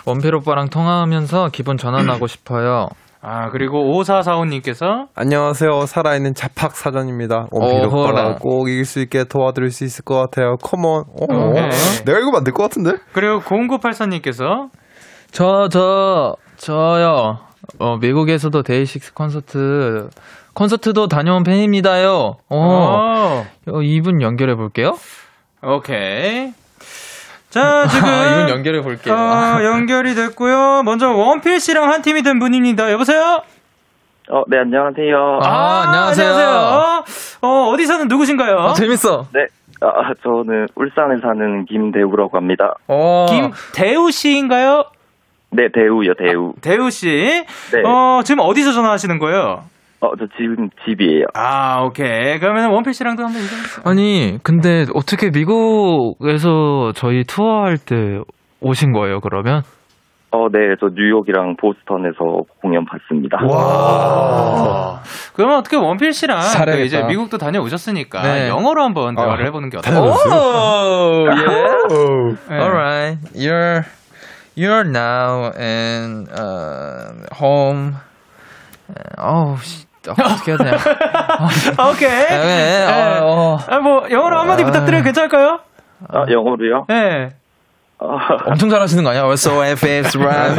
원필 오빠랑 통화하면서 기분 전환하고 싶어요. 아 그리고 5445님께서 안녕하세요. 살아있는 자팍 사전입니다. 원필. 오빠랑 꼭 이길 수 있게 도와드릴 수 있을 것 같아요. 컴온. 어, 오케이. 내가 이거 만들 것 같은데? 그리고 0984님께서 저, 저, 저요. 어, 미국에서도 데이식스 콘서트, 콘서트도 다녀온 팬입니다요. 어, 어. 어, 이분 연결해 볼게요. 오케이. 자, 지금. 아, 이분 연결해 볼게요. 어, 연결이 됐고요. 먼저 원필 씨랑 한 팀이 된 분입니다. 여보세요? 어, 네, 안녕하세요. 아, 안녕하세요. 안녕하세요. 어, 어디 사는 누구신가요? 아, 재밌어. 네, 아, 저는 울산에 사는 김대우라고 합니다. 어, 김대우 씨인가요? 네, 대우요, 대우. 대우 씨. 네. 어, 지금 어디서 전화하시는 거예요? 어, 저 지금 집이에요. 아, 오케이. 그러면 원필 씨랑도 한번 얘기해 주세요. 아니, 근데 어떻게 미국에서 저희 투어할 때 오신 거예요, 그러면? 어, 네, 저 뉴욕이랑 보스턴에서 공연 봤습니다. 와. 그러면 어떻게 원필 씨랑. 그 이제 미국도 다녀오셨으니까 네. 영어로 한번 대화를 해보는 게 어떨까요? 오, yeah. 네. Alright. You're you're now in uh, home. 씨, 어떻게 해야 되냐? 오케이. 네, 어, 어. 아, 뭐 영어로 한마디 부탁드려도 괜찮을까요? 아, 영어로요? 네. 아, 엄청 잘하시는 거 아니야? So if it's right.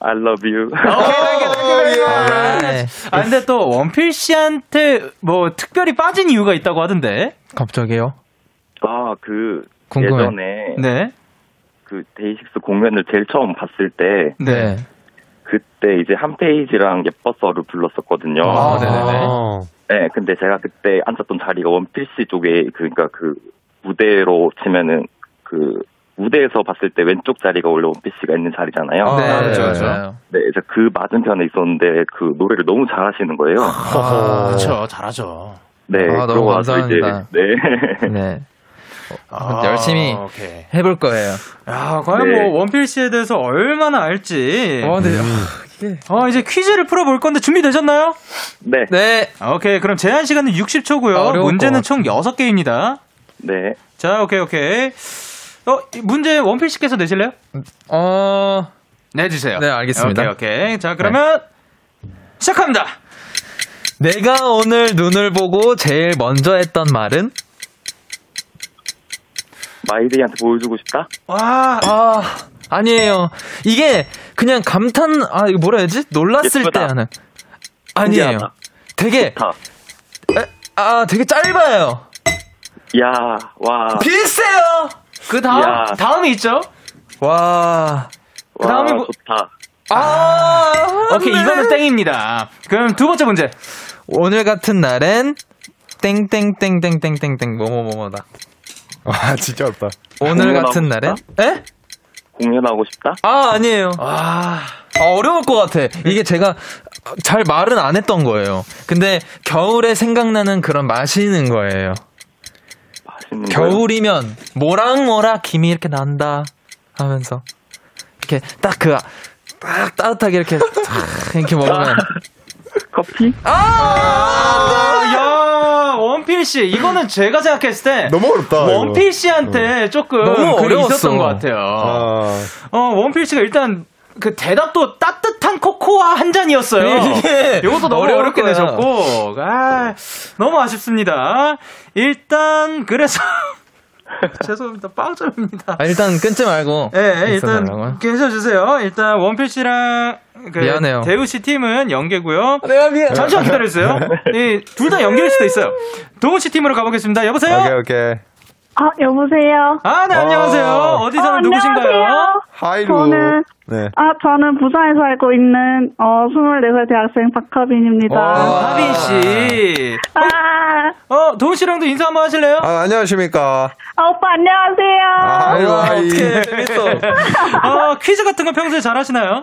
I love you. Alright. 아 근데 또 원필 씨한테 뭐 특별히 빠진 이유가 있다고 하던데. 갑자기요? 아, 그, 궁금해. 예전에 네. 그 데이식스 공연을 제일 처음 봤을 때, 네. 그때 이제 한 페이지랑 예뻐서를 불렀었거든요. 아, 네네네. 네, 근데 제가 그때 앉았던 자리가 원필 씨 쪽에, 그러니까 그 무대로 치면은 그 무대에서 봤을 때 왼쪽 자리가 원래 원필 씨가 있는 자리잖아요. 네, 그렇죠, 그렇죠. 그렇죠. 네, 그래서 그 맞은편에 있었는데 그 노래를 너무 잘하시는 거예요. 그렇죠. 잘하죠. 네, 아, 너무 그러고 나서 이제 감사합니다. 네. 네. 아, 열심히 오케이. 해볼 거예요. 야, 과연 네. 뭐 원필 씨에 대해서 얼마나 알지. 어, 네. 어, 이제 퀴즈를 풀어볼 건데 준비되셨나요? 네. 네. 오케이. 그럼 제한 시간은 60초고요. 어려울 문제는 것총 6개입니다. 네. 자, 오케이, 오케이. 어, 이 문제 원필 씨께서 내실래요? 어, 내주세요. 네, 알겠습니다. 오케이, 오케이. 자, 그러면 시작합니다. 내가 오늘 눈을 보고 제일 먼저 했던 말은? 마이데이한테 보여주고 싶다? 와, 아, 아니에요. 이게 그냥 감탄, 아, 이거 뭐라 해야지? 놀랐을 예쁘다. 때 하는. 아니에요. 신기하다. 되게, 다. 아, 되게 짧아요. 야, 와. 비슷해요! 그 다음, 야. 다음이 있죠? 와. 그 다음이 와, 뭐- 좋다. 아, 오케이, 네. 이거는 땡입니다. 그럼 두 번째 문제. 오늘 같은 날엔 땡땡땡땡땡땡땡 뭐뭐뭐뭐다. 아, 진짜 어렵다. 오늘 같은 날엔? 에? 공연하고 싶다? 아, 아니에요. 아, 아, 어려울 것 같아. 이게 제가 잘 말은 안 했던 거예요. 근데 겨울에 생각나는 그런 마시는 거예요. 맛있는 거. 겨울이면 모락모락 김이 이렇게 난다 하면서 이렇게 딱 그 딱 따뜻하게 이렇게 탁 이렇게 먹으면 커피? 아, 야, 원필 씨, 이거는 제가 생각했을 때 너무 어렵다. 이거. 원필 씨한테 조금 너무. 있었던 것 같아요. 아, 어, 원필 씨가 일단 그 대답도 따뜻한 코코아 한 잔이었어요. 이게 이것도 너무 어렵게 거야. 내셨고, 아, 너무 아쉽습니다. 일단 그래서 죄송합니다, 빵점입니다. 아, 일단 끊지 말고 네, 일단. 계셔주세요. 일단 원필 씨랑 그 미안해요. 대우 씨 팀은 연계고요. 내가 미안 잠시만 기다려주세요. 둘다 연결일 수도 있어요. 동훈 씨 팀으로 가보겠습니다. 여보세요? 오케이, 오케이. 아, 여보세요? 아, 네, 안녕하세요. 어. 어디 사는 어, 누구신가요? 안녕하세요. 하이루. 저는, 네. 아, 저는 부산에 살고 있는, 어, 24살 대학생 박하빈입니다. 와. 하빈 씨. 아, 어, 도운 씨랑도 인사 한번 하실래요? 아, 안녕하십니까. 아, 오빠 안녕하세요. 아, 하이루, Hi. 오케이 재밌어 어, 퀴즈 같은 거 평소에 잘 하시나요?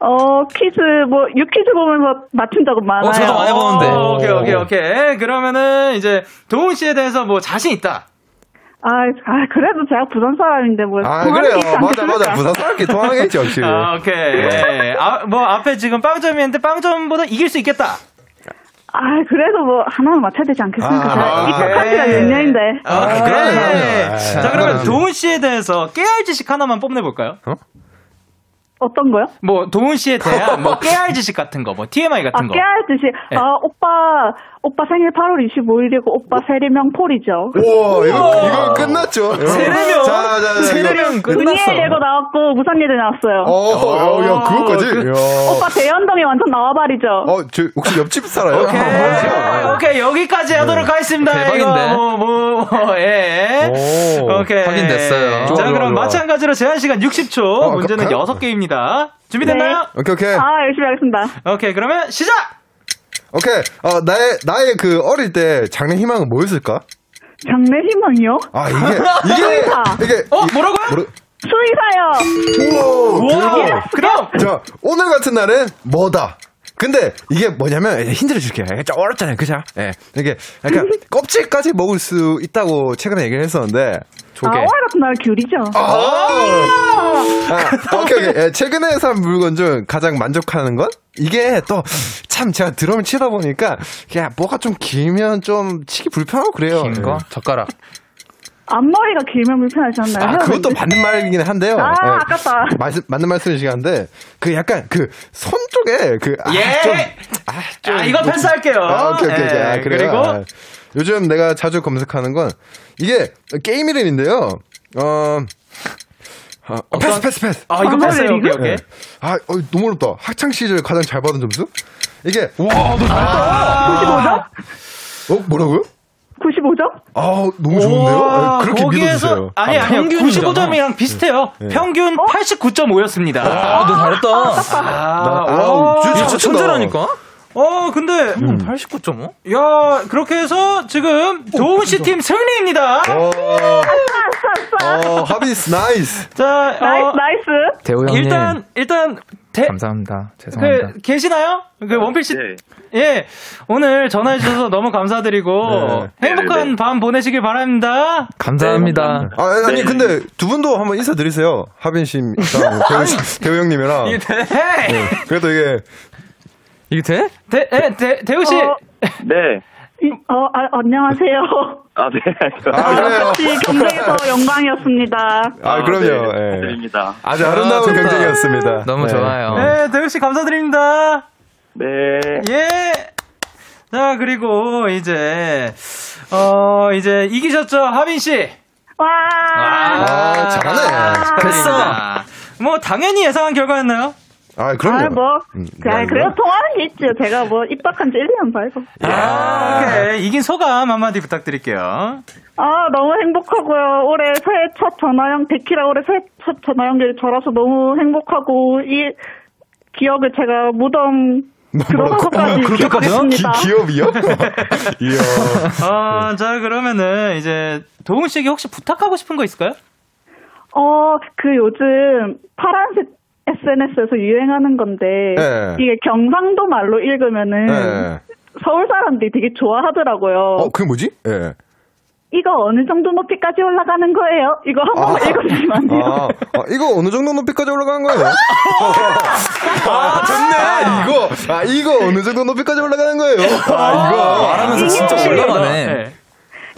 어, 퀴즈, 뭐, 유퀴즈 보면서 맞춘 적은 많아요. 어, 저도 많이 보는데. 어, 오케이, 오케이, 오케이. 그러면은 이제 도운 씨에 대해서 뭐 자신 있다. 아, 아, 그래도 제가 부산 사람인데, 뭐. 아, 그래요. 맞아, 맞아. 부산 사람끼리 통하겠지, 역시. 아, 오케이. 네. 아, 뭐 앞에 지금 빵점이었는데 빵점보다 이길 수 있겠다. 아, 그래도 뭐, 하나는 맞춰야 되지 않겠습니까? 아, 제가 오케이. 입학한 지가 몇 년인데. 아, 그럼요, 그럼요. 자, 그러면 동훈 씨에 대해서 깨알 지식 하나만 뽐내볼까요? 어떤 거요? 뭐, 동훈 씨에 대한 뭐 깨알 지식 같은 거, 뭐 TMI 아, 같은 거. 깨알듯이, 네. 아, 오빠, 오빠 생일 8월 25일이고, 오빠 세리명 폴이죠. 우와, 이거, 이거 끝났죠. 세례명? 자, 자, 자. 세례명 끝났어. 은희의 예고 나왔고, 무선 예대 나왔어요. 어, 어, 야, 그거까지? 그- 야. 오빠 대연동에 완전 나와버리죠. 어, 저, 혹시 옆집 살아요? 오케이, 아, 오케이, 여기까지 하도록 하겠습니다. 대박인데. 이거 뭐, 뭐, 뭐, 예. 오. 오케이. 확인됐어요. 자, 좋아, 좋아, 그럼 좋아. 마찬가지로 제한 시간 60초. 어, 문제는 가- 6개입니다. 준비됐나요? 오케이, 오케이. 아, 열심히 하겠습니다. 오케이, 그러면 시작! 오케이. 어, 나의, 나의 그 어릴 때 장래 희망은 뭐였을까? 장래 희망이요? 아, 이게, 이게. 이게. 어, 이- 뭐라고요? 모르, 수의사요. 우와, 그럼 자, 오늘 같은 날은 뭐다? 근데 이게 뭐냐면 예, 힌트를 줄게요. 좀 어렵잖아요, 그죠? 예, 이게 약간 껍질까지 먹을 수 있다고 최근에 얘기를 했었는데 아, 오늘 같은 날 귤이죠. 아, 아, 오케이, 오케이. 예, 최근에 산 물건 중 가장 만족하는 건? 이게 또, 참, 제가 드럼을 치다 보니까, 그냥 뭐가 좀 길면 좀 치기 불편하고 그래요. 긴 거? 예. 젓가락. 앞머리가 길면 불편하지 않나요? 아, 그것도 맞는 말이긴 한데요. 아, 예. 아깝다. 말씀, 맞는 말씀이시긴 한데, 그 약간 그, 손 쪽에 그, 아, 예. 좀, 아, 좀. 아, 이거 패스할게요. 아, 오케이, 오케이, 오케이. 아, 예, 그래요? 그리고 아, 요즘 내가 자주 검색하는 건, 이게 게임 이름인데요. 어, 아, 패스, 패스, 패스. 아 이거 패스요. 오케이? 오케이. 예. 아, 어, 너무 어렵다. 학창 시절 가장 잘 받은 점수? 이게, 와, 너 아, 95점? 어, 뭐라고요? 95점? 아, 너무 좋은데요? 아, 그렇게 거기에서 믿어주세요. 아니 아, 아니요 평균이잖아. 95점이랑 비슷해요. 평균 89.5였습니다. 아, 너 잘했다. 아, 나- 와. 아우, 진짜. 천재라니까? 어 근데 89.5? 야 그렇게 해서 지금 도운 씨 팀 승리입니다. 어, 어, 하비스 nice. 자 nice, 어, nice. 대호 형님. 일단 일단 대, 감사합니다. 죄송합니다. 그 계시나요? 그 원필 씨. 네. 예, 오늘 전화해 주셔서 너무 감사드리고 행복한 네, 네. 밤 보내시길 바랍니다. 감사합니다. 아, 아니, 네. 근데 두 분도 한번 인사드리세요. 하빈 씨랑 대우, 씨- 대우 형님이랑. 이게 대, 그래도 이게 이게 돼? 대, 예, 대, 대우 씨. 어, 네. 이- 어, 아, 안녕하세요. 아, 네. 아, 그래요? 같이 경쟁에서 영광이었습니다. 아, 그럼요. 네. 예. 드립니다. 아주 아름다운 좋다. 경쟁이었습니다. 너무 네. 좋아요. 네, 대우 씨 감사드립니다. 네. 예. 자, 그리고 이제 어, 이제 이기셨죠, 하빈 씨. 와. 아, 잘하네. 됐어. 뭐 당연히 예상한 결과였나요? 아, 그럼요. 아, 뭐, 음, 그, 야, 그래도 통하는 게 있죠. 제가 뭐, 입덕한 지 1년 말고. 아, 오케이. 이긴 소감 한마디 부탁드릴게요. 아, 너무 행복하고요. 올해 새해 첫 전화 연, 데키라 올해 새해 첫 전화 연결이 저라서 너무 행복하고, 이 기억을 제가 무덤 들어가서까지 기억하겠습니다. 기, 기업이요? 이야. 어, 자, 그러면은 이제 도훈 씨에게 혹시 부탁하고 싶은 거 있을까요? 어, 그 요즘 파란색 SNS에서 유행하는 건데, 네. 이게 경상도 말로 읽으면은, 네. 서울 사람들이 되게 좋아하더라고요. 어, 그게 뭐지? 예. 이거 어느 정도 높이까지 올라가는 거예요? 이거 한 번만 읽어주시면 안 돼요? 아, 아, 이거 어느 정도 높이까지 올라가는 거예요? 아, 좋네. 이거, 아, 이거 어느 정도 높이까지 올라가는 거예요? 아, 이거. 말하면서 진짜 올라가네.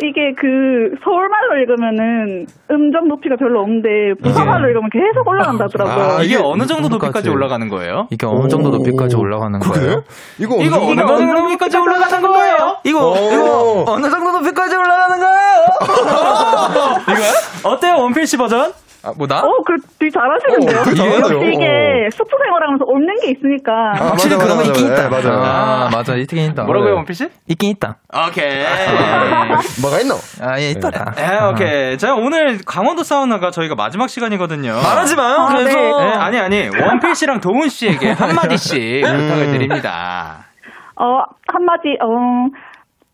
네. 이게 그 서울말로 읽으면은 음정 높이가 별로 없는데 부사말로 읽으면 계속 올라간다더라고요. 아, 이게, 이게 어느 정도 높이까지 올라가는 거예요? 이게 어느 정도 높이까지 올라가는 그래요? 거예요? 이거 어느 이거 정도 어느 정도 높이까지 올라가는 거예요? 이거, 오. 이거 어느 정도 높이까지 올라가는 거예요? 이거요? 어때요, 원필 씨 버전? 아, 뭐 나? 어, 그 되게 잘하시는데요. 어, 되게 잘하네요. 역시 이게 숲 생활하면서 옮는 게 있으니까. 아, 확실히 맞아, 그런 거 맞아, 있긴 맞아. 있다. 네, 맞아요. 아, 맞아. 있긴 있다. 뭐라고요, 원필 씨? 있긴 있다. 오케이. 뭐가 있노? 아, 예, 있더라. 네, 오케이. 자, 오늘 강원도 사우나가 저희가 마지막 시간이거든요. 말하지 마요. 아, 그래서. 네. 네, 아니, 아니. 원필 씨랑 도훈 씨에게 한 마디씩 부탁을 드립니다. 어, 한마디, 어,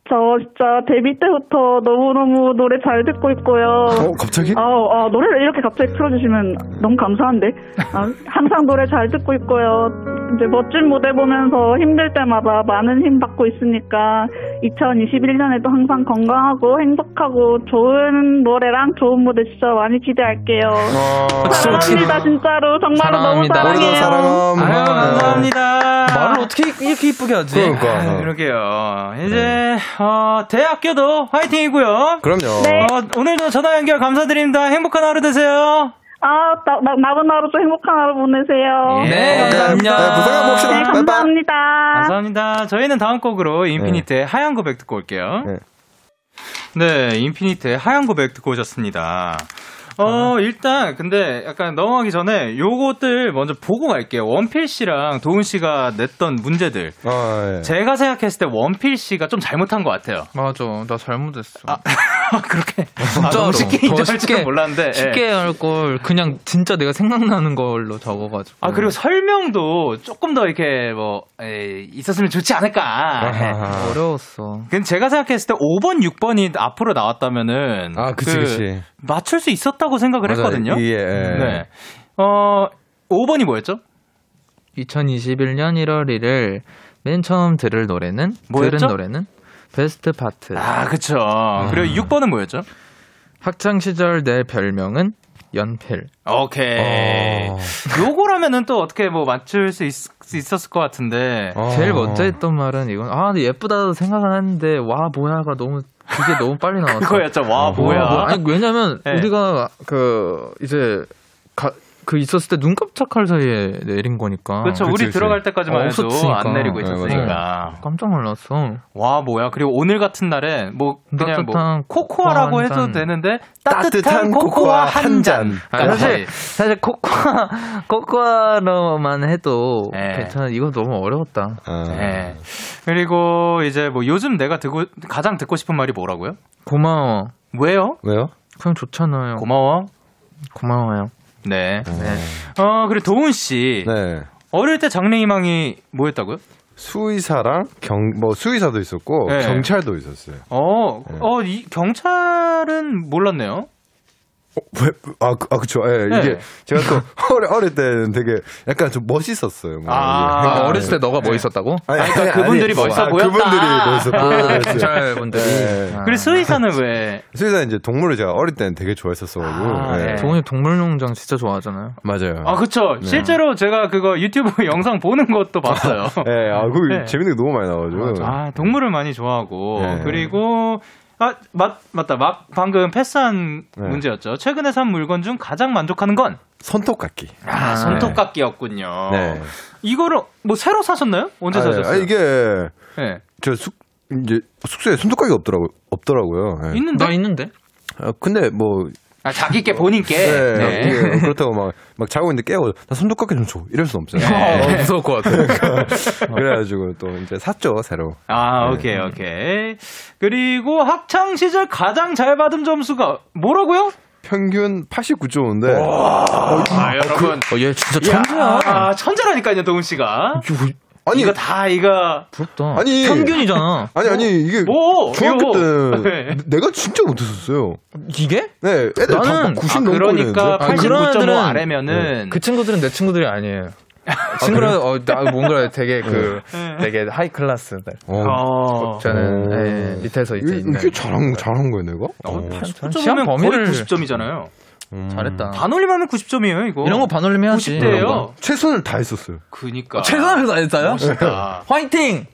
저 진짜 데뷔 때부터 너무너무 노래 잘 듣고 있고요. 어, 갑자기? 어, 어, 노래를 이렇게 갑자기 틀어주시면 너무 감사한데. 어, 항상 노래 잘 듣고 있고요. 이제 멋진 무대 보면서 힘들 때마다 많은 힘 받고 있으니까 2021년에도 항상 건강하고 행복하고 좋은 노래랑 좋은 무대 진짜 많이 기대할게요. 어, 사랑합니다, 진짜로. 정말로 너무 사랑합니다. 사랑해요. 우리도 사랑함. 아유, 감사합니다. 말을 어떻게 이렇게 이쁘게 하지? 그러니까. 아유, 그러게요. 이제, 어, 대학교도 화이팅이고요. 그럼요. 네. 어, 오늘도 전화 연결 감사드립니다. 행복한 하루 되세요. 아, 나, 나, 남은 하루 좀 행복한 하루 보내세요. 예. 네, 감사합니다. 네, 부산 가 봅시다. 네. 감사합니다. 감사합니다. 저희는 다음 곡으로 인피니트의 하얀 고백 듣고 올게요. 네. 네, 인피니트의 하얀 고백 듣고 오셨습니다. 어, 일단, 근데 약간 넘어가기 전에 요것들 먼저 보고 갈게요. 원필 씨랑 도훈 씨가 냈던 문제들. 아, 예. 제가 생각했을 때 원필 씨가 좀 잘못한 것 같아요. 맞아. 나 잘못했어. 아. 그렇게 진짜로. 아, 너무 쉽게 더 인정할 줄은 쉽게- 몰랐는데. 예. 쉽게 할걸 그냥 진짜 내가 생각나는 걸로 적어가지고. 아 그리고 설명도 조금 더 이렇게 뭐 에이, 있었으면 좋지 않을까. 예. 어려웠어. 근데 제가 생각했을 때 5번, 6번이 앞으로 나왔다면은 아, 그치, 그 그치. 맞출 수 있었다 고 생각을 맞아요. 했거든요. 예, 예. 네. 어 5번이 뭐였죠? 2021년 1월 1일 맨 처음 들을 노래는 뭐였죠? 들은 노래는 베스트 파트. 아, 그쵸. 그리고 6번은 뭐였죠? 학창 시절 내 별명은 연필. 오케이. 어. 요거라면은 또 어떻게 뭐 맞출 수, 있, 었을것 같은데. 어. 제일 먼저 했던 말은 이건 아 근데 예쁘다도 생각은 했는데 와 뭐야가 너무 그게 너무 빨리 나왔어. 그거였죠. 와, 뭐야. 와, 뭐야. 아니 왜냐면 네. 우리가 그 이제 가, 그 있었을 때 눈 깜짝할 사이에 내린 거니까. 그렇죠. 그치, 우리 그치. 들어갈 때까지만 어, 해도 없었으니까. 안 내리고 네, 있었으니까. 깜짝 놀랐어. 와, 뭐야. 그리고 오늘 같은 날에 뭐 그냥 뭐 코코아라고 해도 잔. 되는데 따뜻한 따뜻한 코코아 한한 잔. 잔. 아, 사실 사실 코코아 코코아로만 해도 네. 괜찮아. 이거 너무 어려웠다. 아. 네. 그리고 이제 뭐 요즘 내가 듣고 가장 듣고 싶은 말이 뭐라고요? 고마워. 왜요? 왜요? 그냥 좋잖아요. 고마워. 고마워요. 네. 어, 그리고 도훈 씨. 네. 어릴 때 장래희망이 뭐였다고요? 수의사랑 경, 뭐 수의사도 있었고 네. 경찰도 있었어요. 어, 어, 이 경찰은 몰랐네요. 어, 왜? 아, 그- 아 그쵸. 예, 네. 이게 제가 또 어릴, 어릴 때는 되게 약간 좀 멋있었어요. 뭐 아, 이게. 아, 어렸을 때 너가 멋있었다고? 아니, 그러니까 아니, 그분들이 아니, 멋있어 아, 보였다. 그분들이 아, 보였어요. 경찰분들이. 네. 아. 그리고 수의사는 왜? 수의사 이제 동물을 제가 어릴 때는 되게 좋아했었어가지고. 아, 예. 네. 동훈이 동물농장 진짜 좋아하잖아요. 맞아요. 아, 그쵸. 실제로 제가 그거 유튜브 영상 보는 것도 봤어요. 예, 아, 그 네. 재밌는 게 너무 많이 나와가지고. 아, 동물을 많이 좋아하고. 네. 그리고, 아, 맞, 맞다. 막, 방금 패스한 네. 문제였죠. 최근에 산 물건 중 가장 만족하는 건? 손톱깎이. 아, 손톱깎이였군요. 네. 이거를, 뭐, 새로 사셨나요? 언제 아, 네. 사셨어요? 아, 이게 네. 저 숙, 이제 숙소에 손톱깎이 없더라고, 없더라고요. 예. 있는데? 나 있는데? 아, 근데 뭐, 아, 자기께 본인께. 네, 네. 이게 그렇다고 막, 막 자고 있는데 깨워. 나 손톱깎이 좀 줘. 이럴 순 없잖아요. 네. 어, 무서울 것 같아. 그래가지고 또 이제 샀죠, 새로. 아, 오케이, 오케이. 그리고 학창시절 가장 잘 받은 점수가 뭐라고요? 평균 89.5인데. 아, 여러분. 어, 얘 진짜 천재야. 아, 천재라니까요, 동훈 씨가. 아니, 이거 다, 이거. 부럽다. 아니. 평균이잖아. 아니, 아니, 이게. 뭐? 중학교. 때 네. 내가 진짜 못했었어요. 이게? 네, 애들 나는- 다90 아, 넘고 그러니까 그랬는데. 89.5 아래면은. 그 친구들은 내 친구들이 아니에요. 친구는 어, 나 뭔가 되게 그 네. 되게 high class. 어. 어. 저는 어. 예, 밑에서 이제 이게, 잘한, 잘한 거야, 내가? 어, 어. 89점이면 시험 범위를- 거의 90점이잖아요. 잘했다. 반올림하면 90점이에요, 이거. 이런 거 반올림 해야지. 90대예요. 최선을 다했었어요. 그니까. 최선을 다했어요? 멋있다. 화이팅!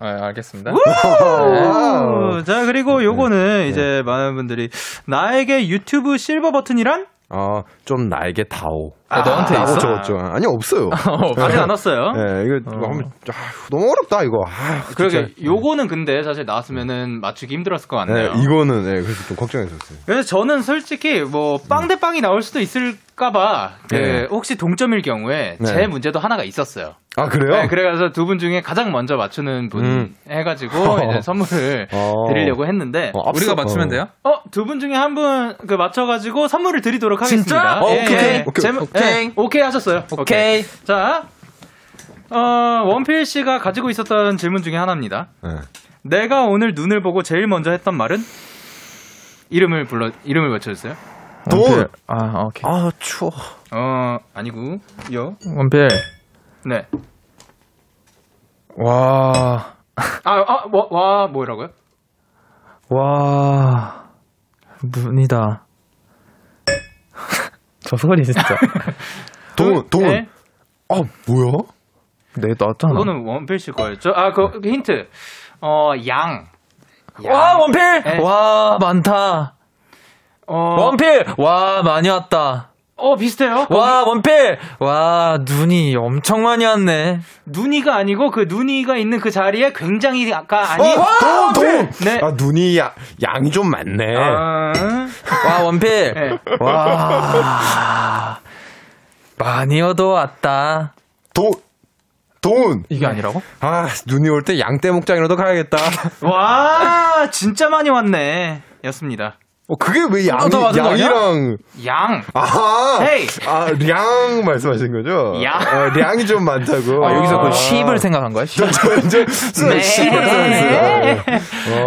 아, 알겠습니다. 우! 자, 그리고 요거는 이제 많은 분들이 나에게 유튜브 실버 버튼이란? 아, 좀 나에게 다오. 아, 너한테 있어? 적었죠. 아니, 없어요. 아직 안 왔어요. 네, 이거 어. 뭐 한번, 아, 너무 어렵다, 이거. 아, 진짜. 그러게 요거는 근데 사실 나왔으면은 맞추기 힘들었을 것 같네요. 네, 이거는, 네, 그래서 좀 걱정했었어요. 그래서 저는 솔직히 뭐 빵 대 빵이 나올 수도 있을까봐 그 네. 혹시 동점일 경우에 네. 제 문제도 하나가 있었어요. 아, 그래요? 네, 그래서 두 분 중에 가장 먼저 맞추는 분 음. 해가지고 이제 선물을 어. 드리려고 했는데 어, 우리가 맞추면 어. 돼요? 어두 분 중에 한 분 그 맞춰가지고 선물을 드리도록 하겠습니다. 진짜? 어, 오케이, 오케이. 오케이. 제목- 오케이. 예, 오케이 하셨어요. 오케이. 자, 어, 원필 씨가 가지고 있었던 질문 중에 하나입니다. 네. 내가 오늘 눈을 보고 제일 먼저 했던 말은 이름을 불러 이름을 외쳐주세요. 돈! 아, 오케이. 아, 추워. 어 아니고 요. 원필. 네. 와. 아 아와 뭐라고요? 와. 눈이다. 저 소리 진짜. 돈, 돈. 네. 아, 뭐야? 내 나왔잖아. 그거는 원필 씨 거였죠. 아그 힌트. 어 양. 양. 와, 원필! 네. 와, 많다. 어, 원필! 와, 많이 왔다. 어 비슷해요. 와, 원필! 와, 눈이 엄청 많이 왔네. 눈이가 아니고 그 눈이가 있는 그 자리에 굉장히 아까 아니. 어, 돈, 돈! 네. 아, 눈이 야, 양이 좀 많네. 아, 와, 원필! 네. 와, 많이 얻어왔다. 돈, 돈! 이게 아니라고? 아, 눈이 올 때 양떼 목장이라도 가야겠다. 와 진짜 많이 왔네. 였습니다. 어, 그게 왜 양, 어, 아니야? 양이랑. 양. 아, 헤이. 아, 량 말씀하신 거죠? 양. 어, 량이 좀 많다고. 아, 여기서 아. 그 10을 생각한 거야? 10. 저, 저, 네. 10을 생각했어요.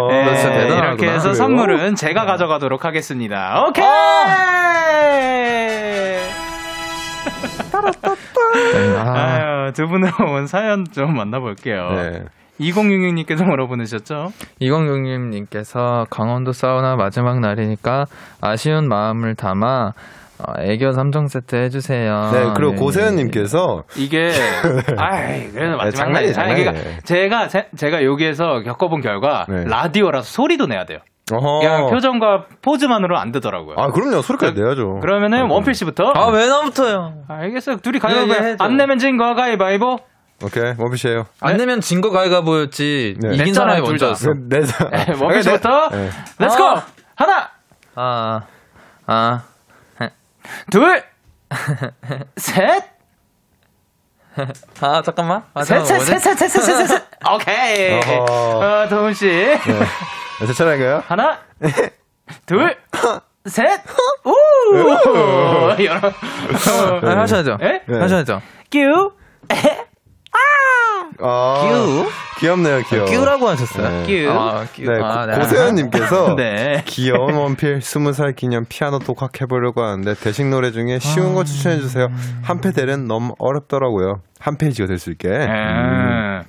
어, 네, 진짜 대단하구나. 이렇게 해서 그래요? 선물은 제가 가져가도록 하겠습니다. 오케이! 아, 두 분으로 온 사연 좀 만나볼게요. 네. 2066님께서 물어보내셨죠? 2066님께서 강원도 사우나 마지막 날이니까 아쉬운 마음을 담아 어, 애교 3종 세트 해주세요. 네, 그리고 고세현님께서 이게, 아이, 그래서 마지막 장난이에요, 날. 아니, 그러니까 장난이에요. 제가, 제- 제가 여기에서 겪어본 결과, 네. 라디오라서 소리도 내야 돼요. 어허. 그냥 표정과 포즈만으로 안 되더라고요. 아, 그럼요. 소리까지 내야죠. 그러면은 원필 씨부터. 아, 왜 나부터요? 알겠어요. 둘이 예, 예, 가위바위보. 해줘. 안 내면 진거 가위바위보. 오케이, 원필 씨예요. 안 내면 진 거 가위바위보였지. 네. 이긴 사람이. 먼저였어. 네, 네. 네, 원필 씨부터. 네. Let's go! 아. 하나, 아, 아, 둘, 셋, 아, 잠깐만. 아, 셋, 셋, 잠깐만, 셋, 셋, 셋, 셋, 셋, 셋. 오케이. 어허. 어, 도훈 씨. 네. 제 차례인가요? 하나, 둘, 셋, 우! 여러, 아, 하셔야죠. 예? 네. 하셔야죠. 끼우, 아, 끼우? 귀엽네요, 귀여워. 끼우라고 하셨어요. 네. 끼우. 아, 끼우. 네, 아, 고- 고세현님께서 네. 귀여운 원필 20살 기념 피아노 독학 해보려고 하는데 대식 노래 중에 쉬운 거 추천해 주세요. 한 페이지는 너무 어렵더라고요. 한 페이지가 될 수 있게. 음. 예.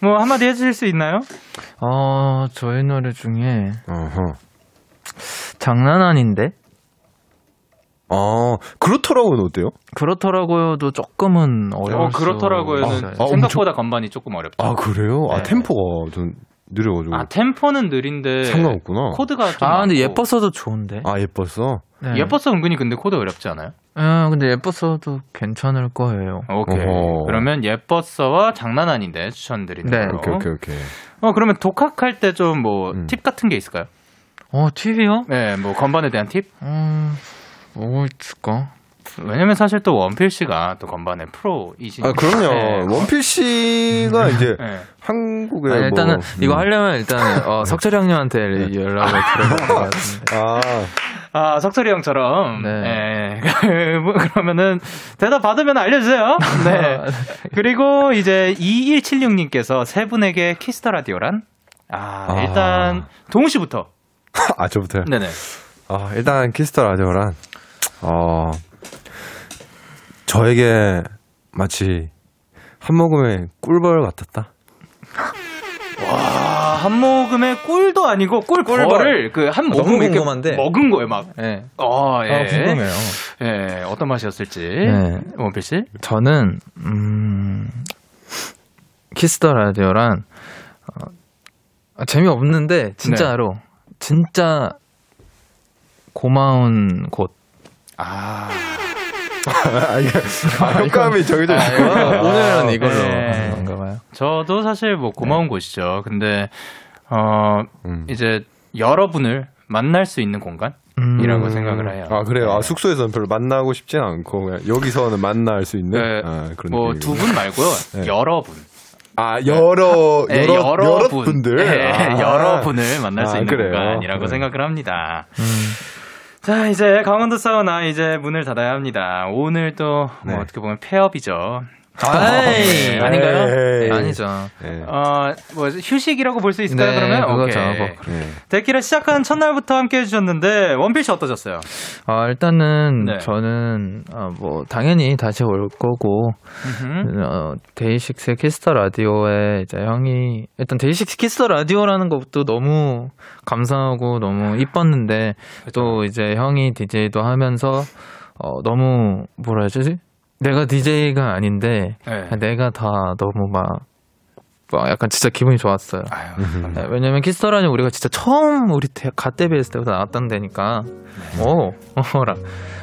뭐, 한마디 해주실 수 있나요? 어, 저희 노래 중에 어허. 장난 아닌데? 어, 그렇더라고요, 어때요? 그렇더라고요도 조금은 어려울 어, 그렇더라고요는. 아, 생각보다 건반이 조금 어렵죠. 아, 그래요? 아, 네. 템포가 좀 느려가지고. 아, 템포는 느린데. 상관없구나. 코드가 좀. 아, 근데 많고. 예뻤어도 좋은데. 아, 예뻤어? 네. 예뻤어 은근히 근데 코드 어렵지 않아요? 아, 근데 예뻤어도 괜찮을 거예요. 오케이. 어허. 그러면 예뻤어와 장난 아닌데 추천드리는 네. 걸로. 오케이, 오케이, 오케이. 어 그러면 독학할 때 좀 뭐팁 음. 같은 게 있을까요? 어, TV요? 네, 뭐 건반에 대한 팁? 음, 뭐가 있을까? 왜냐면 사실 또 원필 씨가 또 건반의 프로이시니까. 아, 그럼요. 네. 원필 씨가 이제 네. 한국에 아니, 일단은 뭐, 이거 음. 하려면 일단 어, 석철이 형님한테 연락을 드려야 될것 같은데. 아, 아, 석철이 형처럼. 네. 네. 뭐 그러면은 대답 받으면 알려주세요. 네. 그리고 이제 2176님께서 세 분에게 Kiss the Radio란? 아, 아. 일단 도운 씨부터. 아, 저부터요? 네네. 아, 일단 Kiss the Radio란, 어, 저에게 마치 한 모금의 꿀벌 같았다. 와, 한 모금의 꿀도 아니고 꿀벌을 그 한 모금 이렇게 궁금한데. 먹은 거예요, 막. 네. 어, 예. 아, 궁금해요. 예, 어떤 맛이었을지. 네. 원필 씨? 저는 음, Kiss the Radio란 어, 아, 재미없는데 진짜로 진짜 고마운 곳. 아, 아, 이게, 아, 효과음이 정해져 아, 있고. 이거 오늘은 이걸로 네. 건가 봐요. 저도 사실 뭐 고마운 곳이죠. 근데, 어, 음. 이제 여러분을 만날 수 있는 공간? 음. 이라고 생각을 해요. 아, 그래요? 아, 네. 숙소에서는 별로 만나고 싶진 않고, 그냥 여기서는 만날 수 있는 네, 아, 그런 뭐 느낌이군요. 두분 말고요. 네. 여러분. 아, 여러, 네, 여러, 여러 여러 분. 분들. 네, 아. 여러분을 만날 수 아, 있는 그래요? 공간이라고 네. 생각을 합니다. 음. 자, 이제 강원도 사우나 이제 문을 닫아야 합니다. 오늘 또뭐 네. 어떻게 보면 폐업이죠. 아이, 아닌가요? 에이. 아니죠. 네. 어, 뭐 휴식이라고 볼 수 있을까요? 네, 그러면 그거죠. 오케이. 뭐. 네. 데키라 시작한 첫날부터 함께 해주셨는데 원필 씨 어떠셨어요? 아, 일단은 네. 저는 아, 뭐 당연히 다시 올 거고 음흠. 어, DAY6 Kiss the Radio에 이제 형이 일단 DAY6 Kiss the Radio라는 것도 너무 감사하고 너무 이뻤는데 또 이제 형이 DJ도 하면서 어, 너무 뭐라 해야지 내가 DJ가 아닌데 네. 내가 다 너무 막, 막 약간 진짜 기분이 좋았어요. 아유, 네, 감사합니다. 왜냐면 Kiss the Radio 우리가 진짜 처음 우리 대- 갓 데뷔했을 때부터 나왔던 데니까 오 어라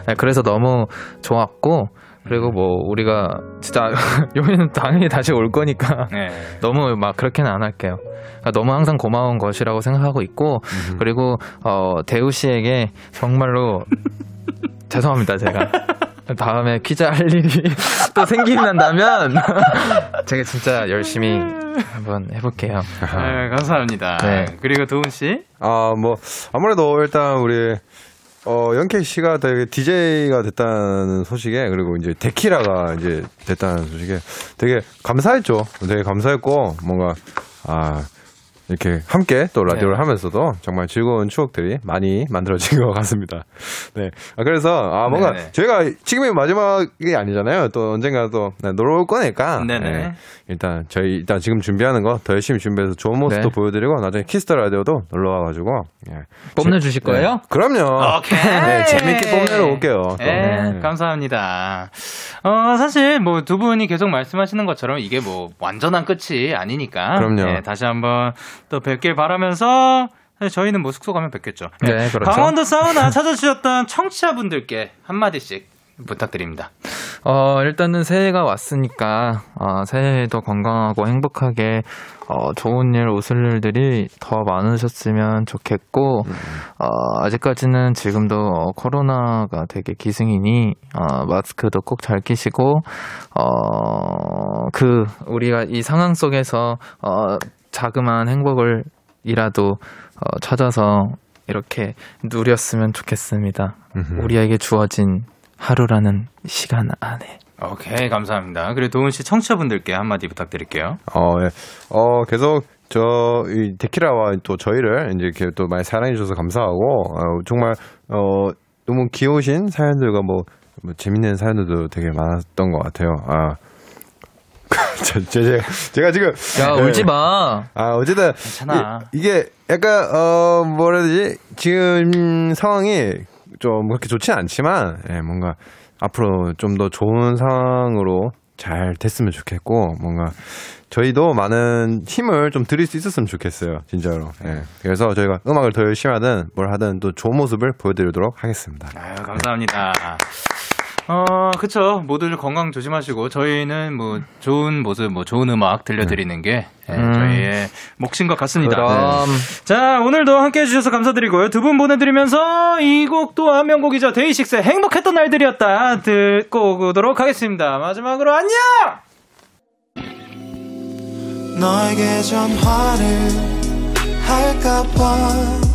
네, 그래서 너무 좋았고 그리고 뭐 우리가 진짜 여기는 당연히 다시 올 거니까 네. 너무 막 그렇게는 안 할게요. 그러니까 너무 항상 고마운 것이라고 생각하고 있고 그리고 어 대우 씨에게 정말로 죄송합니다 제가 다음에 퀴즈 할 일이 또 생기면다면 제가 진짜 열심히 한번 해볼게요. 네, 감사합니다. 네. 그리고 도훈 씨. 아, 뭐, 아무래도 일단 우리, 어, 영케 씨가 되게 DJ가 됐다는 소식에, 그리고 이제 데키라가 이제 됐다는 소식에 되게 감사했죠. 되게 감사했고, 뭔가, 아, 이렇게 함께 또 라디오를 네. 하면서도 정말 즐거운 추억들이 많이 만들어진 것 같습니다. 네. 아, 그래서, 아, 뭔가 네네. 저희가 지금이 마지막이 아니잖아요. 또 언젠가 또 네, 놀러 올 거니까. 네네. 네. 일단 저희 일단 지금 준비하는 거 더 열심히 준비해서 좋은 모습도 네. 보여드리고 나중에 Kiss the Radio도 놀러 와가지고 예. 뽐내주실 거예요? 네. 그럼요. 오케이. 네, 재밌게 뽐내러 올게요. 또. 네, 네. 감사합니다. 어, 사실 뭐 두 분이 계속 말씀하시는 것처럼 이게 뭐 완전한 끝이 아니니까. 그럼요. 네, 다시 한번 또 뵙길 바라면서 저희는 뭐 숙소 가면 뵙겠죠. 네, 그렇죠. 강원도 사우나 찾아주셨던 청취자분들께 한마디씩 부탁드립니다. 어, 일단은 새해가 왔으니까, 어, 새해에도 건강하고 행복하게, 어, 좋은 일, 웃을 일들이 더 많으셨으면 좋겠고, 어, 아직까지는 지금도 어, 코로나가 되게 기승이니, 어, 마스크도 꼭 잘 끼시고, 어, 그, 우리가 이 상황 속에서, 어, 자그마한 행복을 이라도, 어, 찾아서 이렇게 누렸으면 좋겠습니다. 음흠. 우리에게 주어진 하루라는 시간 안에. 오케이, 감사합니다. 그리고 도훈 씨 청취자분들께 한마디 부탁드릴게요. 어, 예. 어, 계속 저, 이 데키라와 또 저희를 이제 이렇게 또 많이 사랑해 주셔서 감사하고, 어, 정말, 어, 너무 귀여우신 사연들과 뭐, 뭐 재밌는 사연들도 되게 많았던 것 같아요. 아. 제, 제, 제가 지금. 야, 네. 울지 마. 아, 어쨌든. 괜찮아. 이, 게 약간, 어, 뭐라 해야 되지? 지금 상황이 좀 그렇게 좋진 않지만, 예, 뭔가 앞으로 좀 더 좋은 상황으로 잘 됐으면 좋겠고, 뭔가 저희도 많은 힘을 좀 드릴 수 있었으면 좋겠어요. 진짜로. 예. 그래서 저희가 음악을 더 열심히 하든 뭘 하든 또 좋은 모습을 보여드리도록 하겠습니다. 아유, 감사합니다. 어, 그쵸. 모두들 건강 조심하시고, 저희는 뭐, 좋은 모습, 뭐, 좋은 음악 들려드리는 게, 예, 음. 저희의 몫인 것 같습니다. 그럼. 자, 오늘도 함께 해주셔서 감사드리고요. 두 분 보내드리면서, 이 곡 또한 명곡이죠. 데이식스의 행복했던 날들이었다. 듣고 오도록 하겠습니다. 마지막으로 안녕! 너에게 전화를 할까봐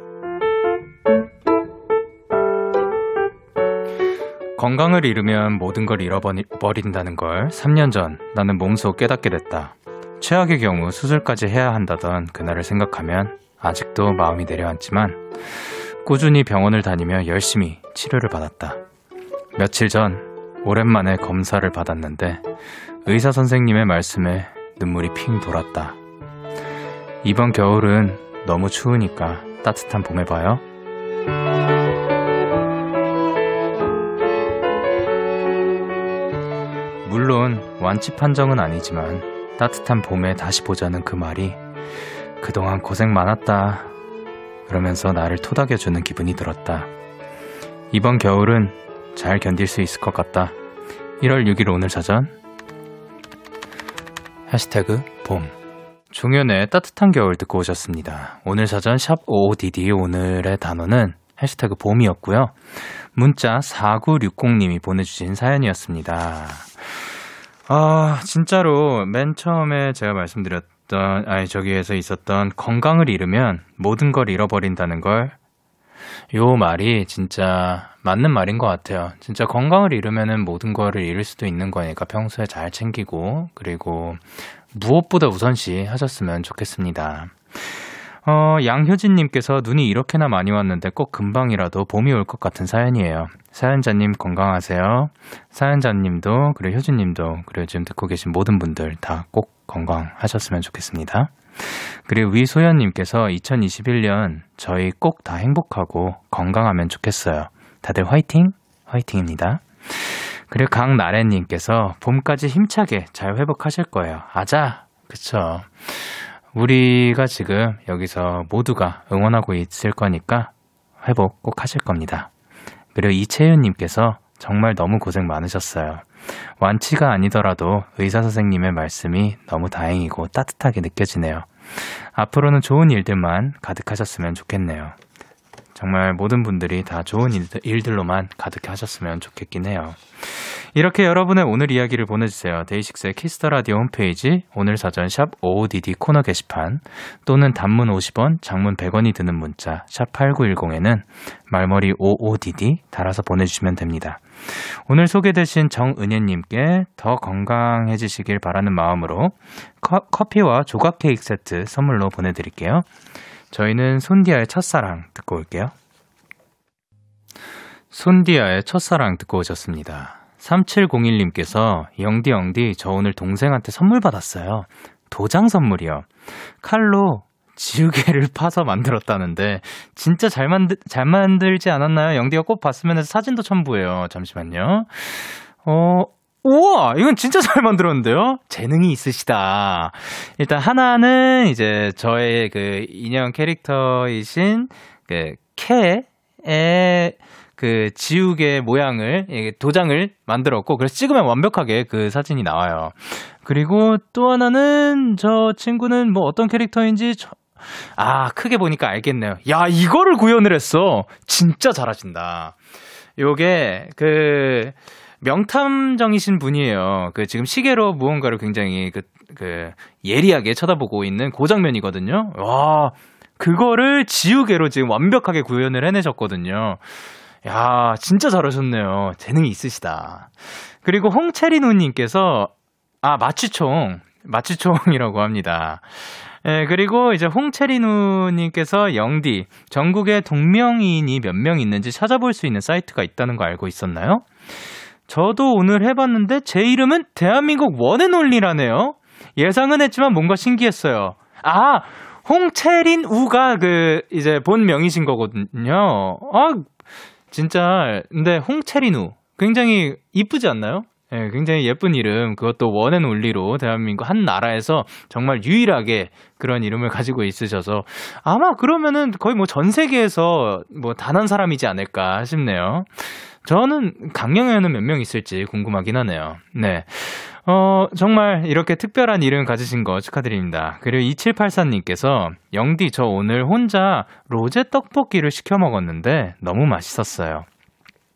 건강을 잃으면 모든 걸 잃어버린다는 걸 3년 전 나는 몸소 깨닫게 됐다. 최악의 경우 수술까지 해야 한다던 그날을 생각하면 아직도 마음이 내려앉지만 꾸준히 병원을 다니며 열심히 치료를 받았다. 며칠 전 오랜만에 검사를 받았는데 의사 선생님의 말씀에 눈물이 핑 돌았다. 이번 겨울은 너무 추우니까 따뜻한 봄에 봐요. 물론 완치 판정은 아니지만 따뜻한 봄에 다시 보자는 그 말이 그동안 고생 많았다. 그러면서 나를 토닥여주는 기분이 들었다. 이번 겨울은 잘 견딜 수 있을 것 같다. 1월 6일 오늘 사전 해시태그 봄 종현의 따뜻한 겨울 듣고 오셨습니다. 오늘 사전 샵 55DD 오늘의 단어는 해시태그 봄이었고요. 문자 4960님이 보내주신 사연이었습니다. 아, 진짜로 맨 처음에 제가 말씀드렸던, 아니, 저기에서 있었던 건강을 잃으면 모든 걸 잃어버린다는 걸, 요 말이 진짜 맞는 말인 것 같아요. 진짜 건강을 잃으면은 모든 거를 잃을 수도 있는 거니까 평소에 잘 챙기고, 그리고 무엇보다 우선시 하셨으면 좋겠습니다. 어, 양효진님께서 눈이 이렇게나 많이 왔는데 꼭 금방이라도 봄이 올 것 같은 사연이에요. 사연자님 건강하세요. 사연자님도, 그리고 효진님도, 그리고 지금 듣고 계신 모든 분들 다 꼭 건강하셨으면 좋겠습니다. 그리고 위소연님께서 2021년 저희 꼭 다 행복하고 건강하면 좋겠어요. 다들 화이팅! 화이팅입니다. 그리고 강나래님께서 봄까지 힘차게 잘 회복하실 거예요. 아자! 그쵸. 우리가 지금 여기서 모두가 응원하고 있을 거니까 회복 꼭 하실 겁니다. 그리고 이채윤님께서 정말 너무 고생 많으셨어요. 완치가 아니더라도 의사 선생님의 말씀이 너무 다행이고 따뜻하게 느껴지네요. 앞으로는 좋은 일들만 가득하셨으면 좋겠네요. 정말 모든 분들이 다 좋은 일들, 로만 가득 하셨으면 좋겠긴 해요. 이렇게 여러분의 오늘 이야기를 보내주세요. DAY6의 Kiss the Radio 홈페이지 오늘 사전 샵 55DD 코너 게시판 또는 단문 50원, 장문 100원이 드는 문자 샵 8910에는 말머리 55DD 달아서 보내주시면 됩니다. 오늘 소개되신 정은혜님께 더 건강해지시길 바라는 마음으로 커, 커피와 조각 케이크 세트 선물로 보내드릴게요. 저희는 손디아의 첫사랑 듣고 올게요. 손디아의 첫사랑 듣고 오셨습니다. 3701님께서 영디 영디 저 오늘 동생한테 선물 받았어요. 도장 선물이요. 칼로 지우개를 파서 만들었다는데 진짜 잘 만들 잘 만들지 않았나요? 영디가 꼭 봤으면 사진도 첨부해요. 잠시만요. 어 우와, 이건 진짜 잘 만들었는데요? 재능이 있으시다. 일단 하나는 이제 저의 그 인형 캐릭터이신 그 캐의 그 지우개 모양을 도장을 만들었고 그래서 찍으면 완벽하게 그 사진이 나와요. 그리고 또 하나는 저 친구는 뭐 어떤 캐릭터인지 저, 아 크게 보니까 알겠네요. 야 이거를 구현을 했어. 진짜 잘하신다. 요게 그 명탐정이신 분이에요. 그 지금 시계로 무언가를 굉장히 그, 그 예리하게 쳐다보고 있는 고장면이거든요. 와, 그거를 지우개로 지금 완벽하게 구현을 해내셨거든요. 야, 진짜 잘하셨네요. 재능이 있으시다. 그리고 홍채리누님께서, 아, 마취총. 마취총이라고 합니다. 예, 그리고 이제 홍채리누님께서 영디, 전국에 동명이인이 몇 명 있는지 찾아볼 수 있는 사이트가 있다는 거 알고 있었나요? 저도 오늘 해봤는데 제 이름은 대한민국 one and only라네요. 예상은 했지만 뭔가 신기했어요. 아, 홍채린 우가 그 이제 본 명이신 거거든요. 아, 진짜 근데 홍채린 우 굉장히 이쁘지 않나요? 예, 굉장히 예쁜 이름, 그것도 원앤 올리로 대한민국 한 나라에서 정말 유일하게 그런 이름을 가지고 있으셔서 아마 그러면은 거의 뭐 전 세계에서 뭐 단 한 사람이지 않을까 싶네요. 저는 강령에는 몇 명 있을지 궁금하긴 하네요. 네. 어, 정말 이렇게 특별한 이름 가지신 거 축하드립니다. 그리고 2784님께서 영디 저 오늘 혼자 로제 떡볶이를 시켜 먹었는데 너무 맛있었어요.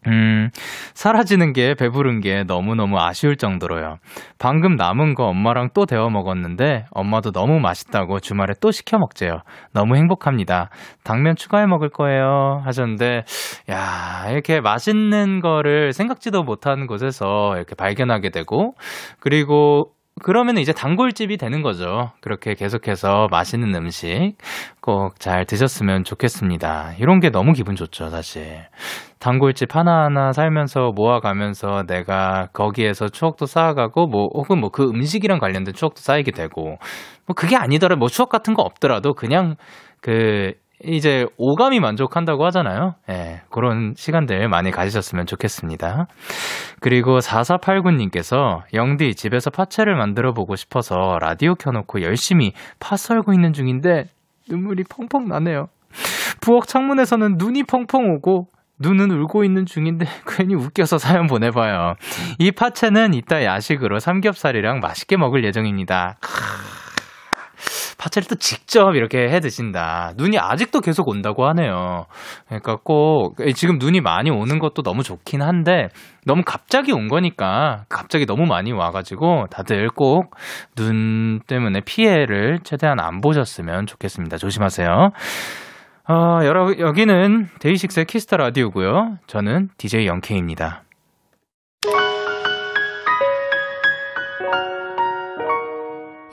음, 사라지는 게 배부른 게 너무너무 아쉬울 정도로요. 방금 남은 거 엄마랑 또 데워 먹었는데 엄마도 너무 맛있다고 주말에 또 시켜 먹재요. 너무 행복합니다. 당면 추가해 먹을 거예요. 하셨는데, 야, 이렇게 맛있는 거를 생각지도 못한 곳에서 이렇게 발견하게 되고, 그리고 그러면 이제 단골집이 되는 거죠. 그렇게 계속해서 맛있는 음식 꼭 잘 드셨으면 좋겠습니다. 이런 게 너무 기분 좋죠, 사실. 단골집 하나하나 살면서 모아가면서 내가 거기에서 추억도 쌓아가고, 뭐, 혹은 뭐 그 음식이랑 관련된 추억도 쌓이게 되고, 뭐 그게 아니더라도 뭐 추억 같은 거 없더라도 그냥 그 이제 오감이 만족한다고 하잖아요. 예, 그런 시간들 많이 가지셨으면 좋겠습니다. 그리고 4489님께서 영디 집에서 파채를 만들어 보고 싶어서 라디오 켜놓고 열심히 파 썰고 있는 중인데 눈물이 펑펑 나네요. 부엌 창문에서는 눈이 펑펑 오고 눈은 울고 있는 중인데 괜히 웃겨서 사연 보내봐요. 이 파채는 이따 야식으로 삼겹살이랑 맛있게 먹을 예정입니다. 파채를 또 직접 이렇게 해 드신다. 눈이 아직도 계속 온다고 하네요. 그러니까 꼭 지금 눈이 많이 오는 것도 너무 좋긴 한데 너무 갑자기 온 거니까 갑자기 너무 많이 와가지고 다들 꼭 눈 때문에 피해를 최대한 안 보셨으면 좋겠습니다. 조심하세요. 어, 여러, 여기는 DAY6의 Kiss the Radio고요. 저는 DJ Young K입니다.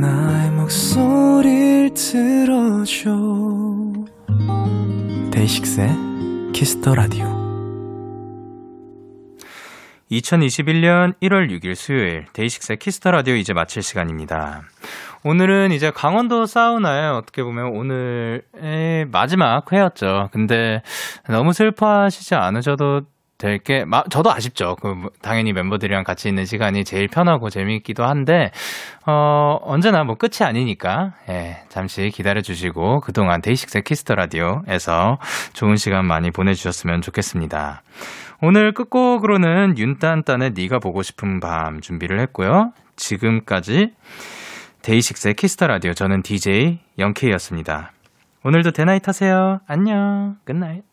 나의 목소리를 들어줘 데이식스의 Kiss the Radio 2021년 1월 6일 수요일 DAY6의 Kiss the Radio 이제 마칠 시간입니다. 오늘은 이제 강원도 사우나에 어떻게 보면 오늘의 마지막 회였죠. 근데 너무 슬퍼하시지 않으셔도 될 게, 저도 아쉽죠. 그, 당연히 멤버들이랑 같이 있는 시간이 제일 편하고 재미있기도 한데, 어, 언제나 뭐 끝이 아니니까, 예, 잠시 기다려 주시고, 그동안 DAY6 Kiss the Radio에서 좋은 시간 많이 보내 주셨으면 좋겠습니다. 오늘 끝곡으로는 윤딴딴의 네가 보고 싶은 밤 준비를 했고요. 지금까지 DAY6의 Kiss the Radio 저는 DJ Young K였습니다. 오늘도 대나잇 하세요. 안녕. 끝나잇.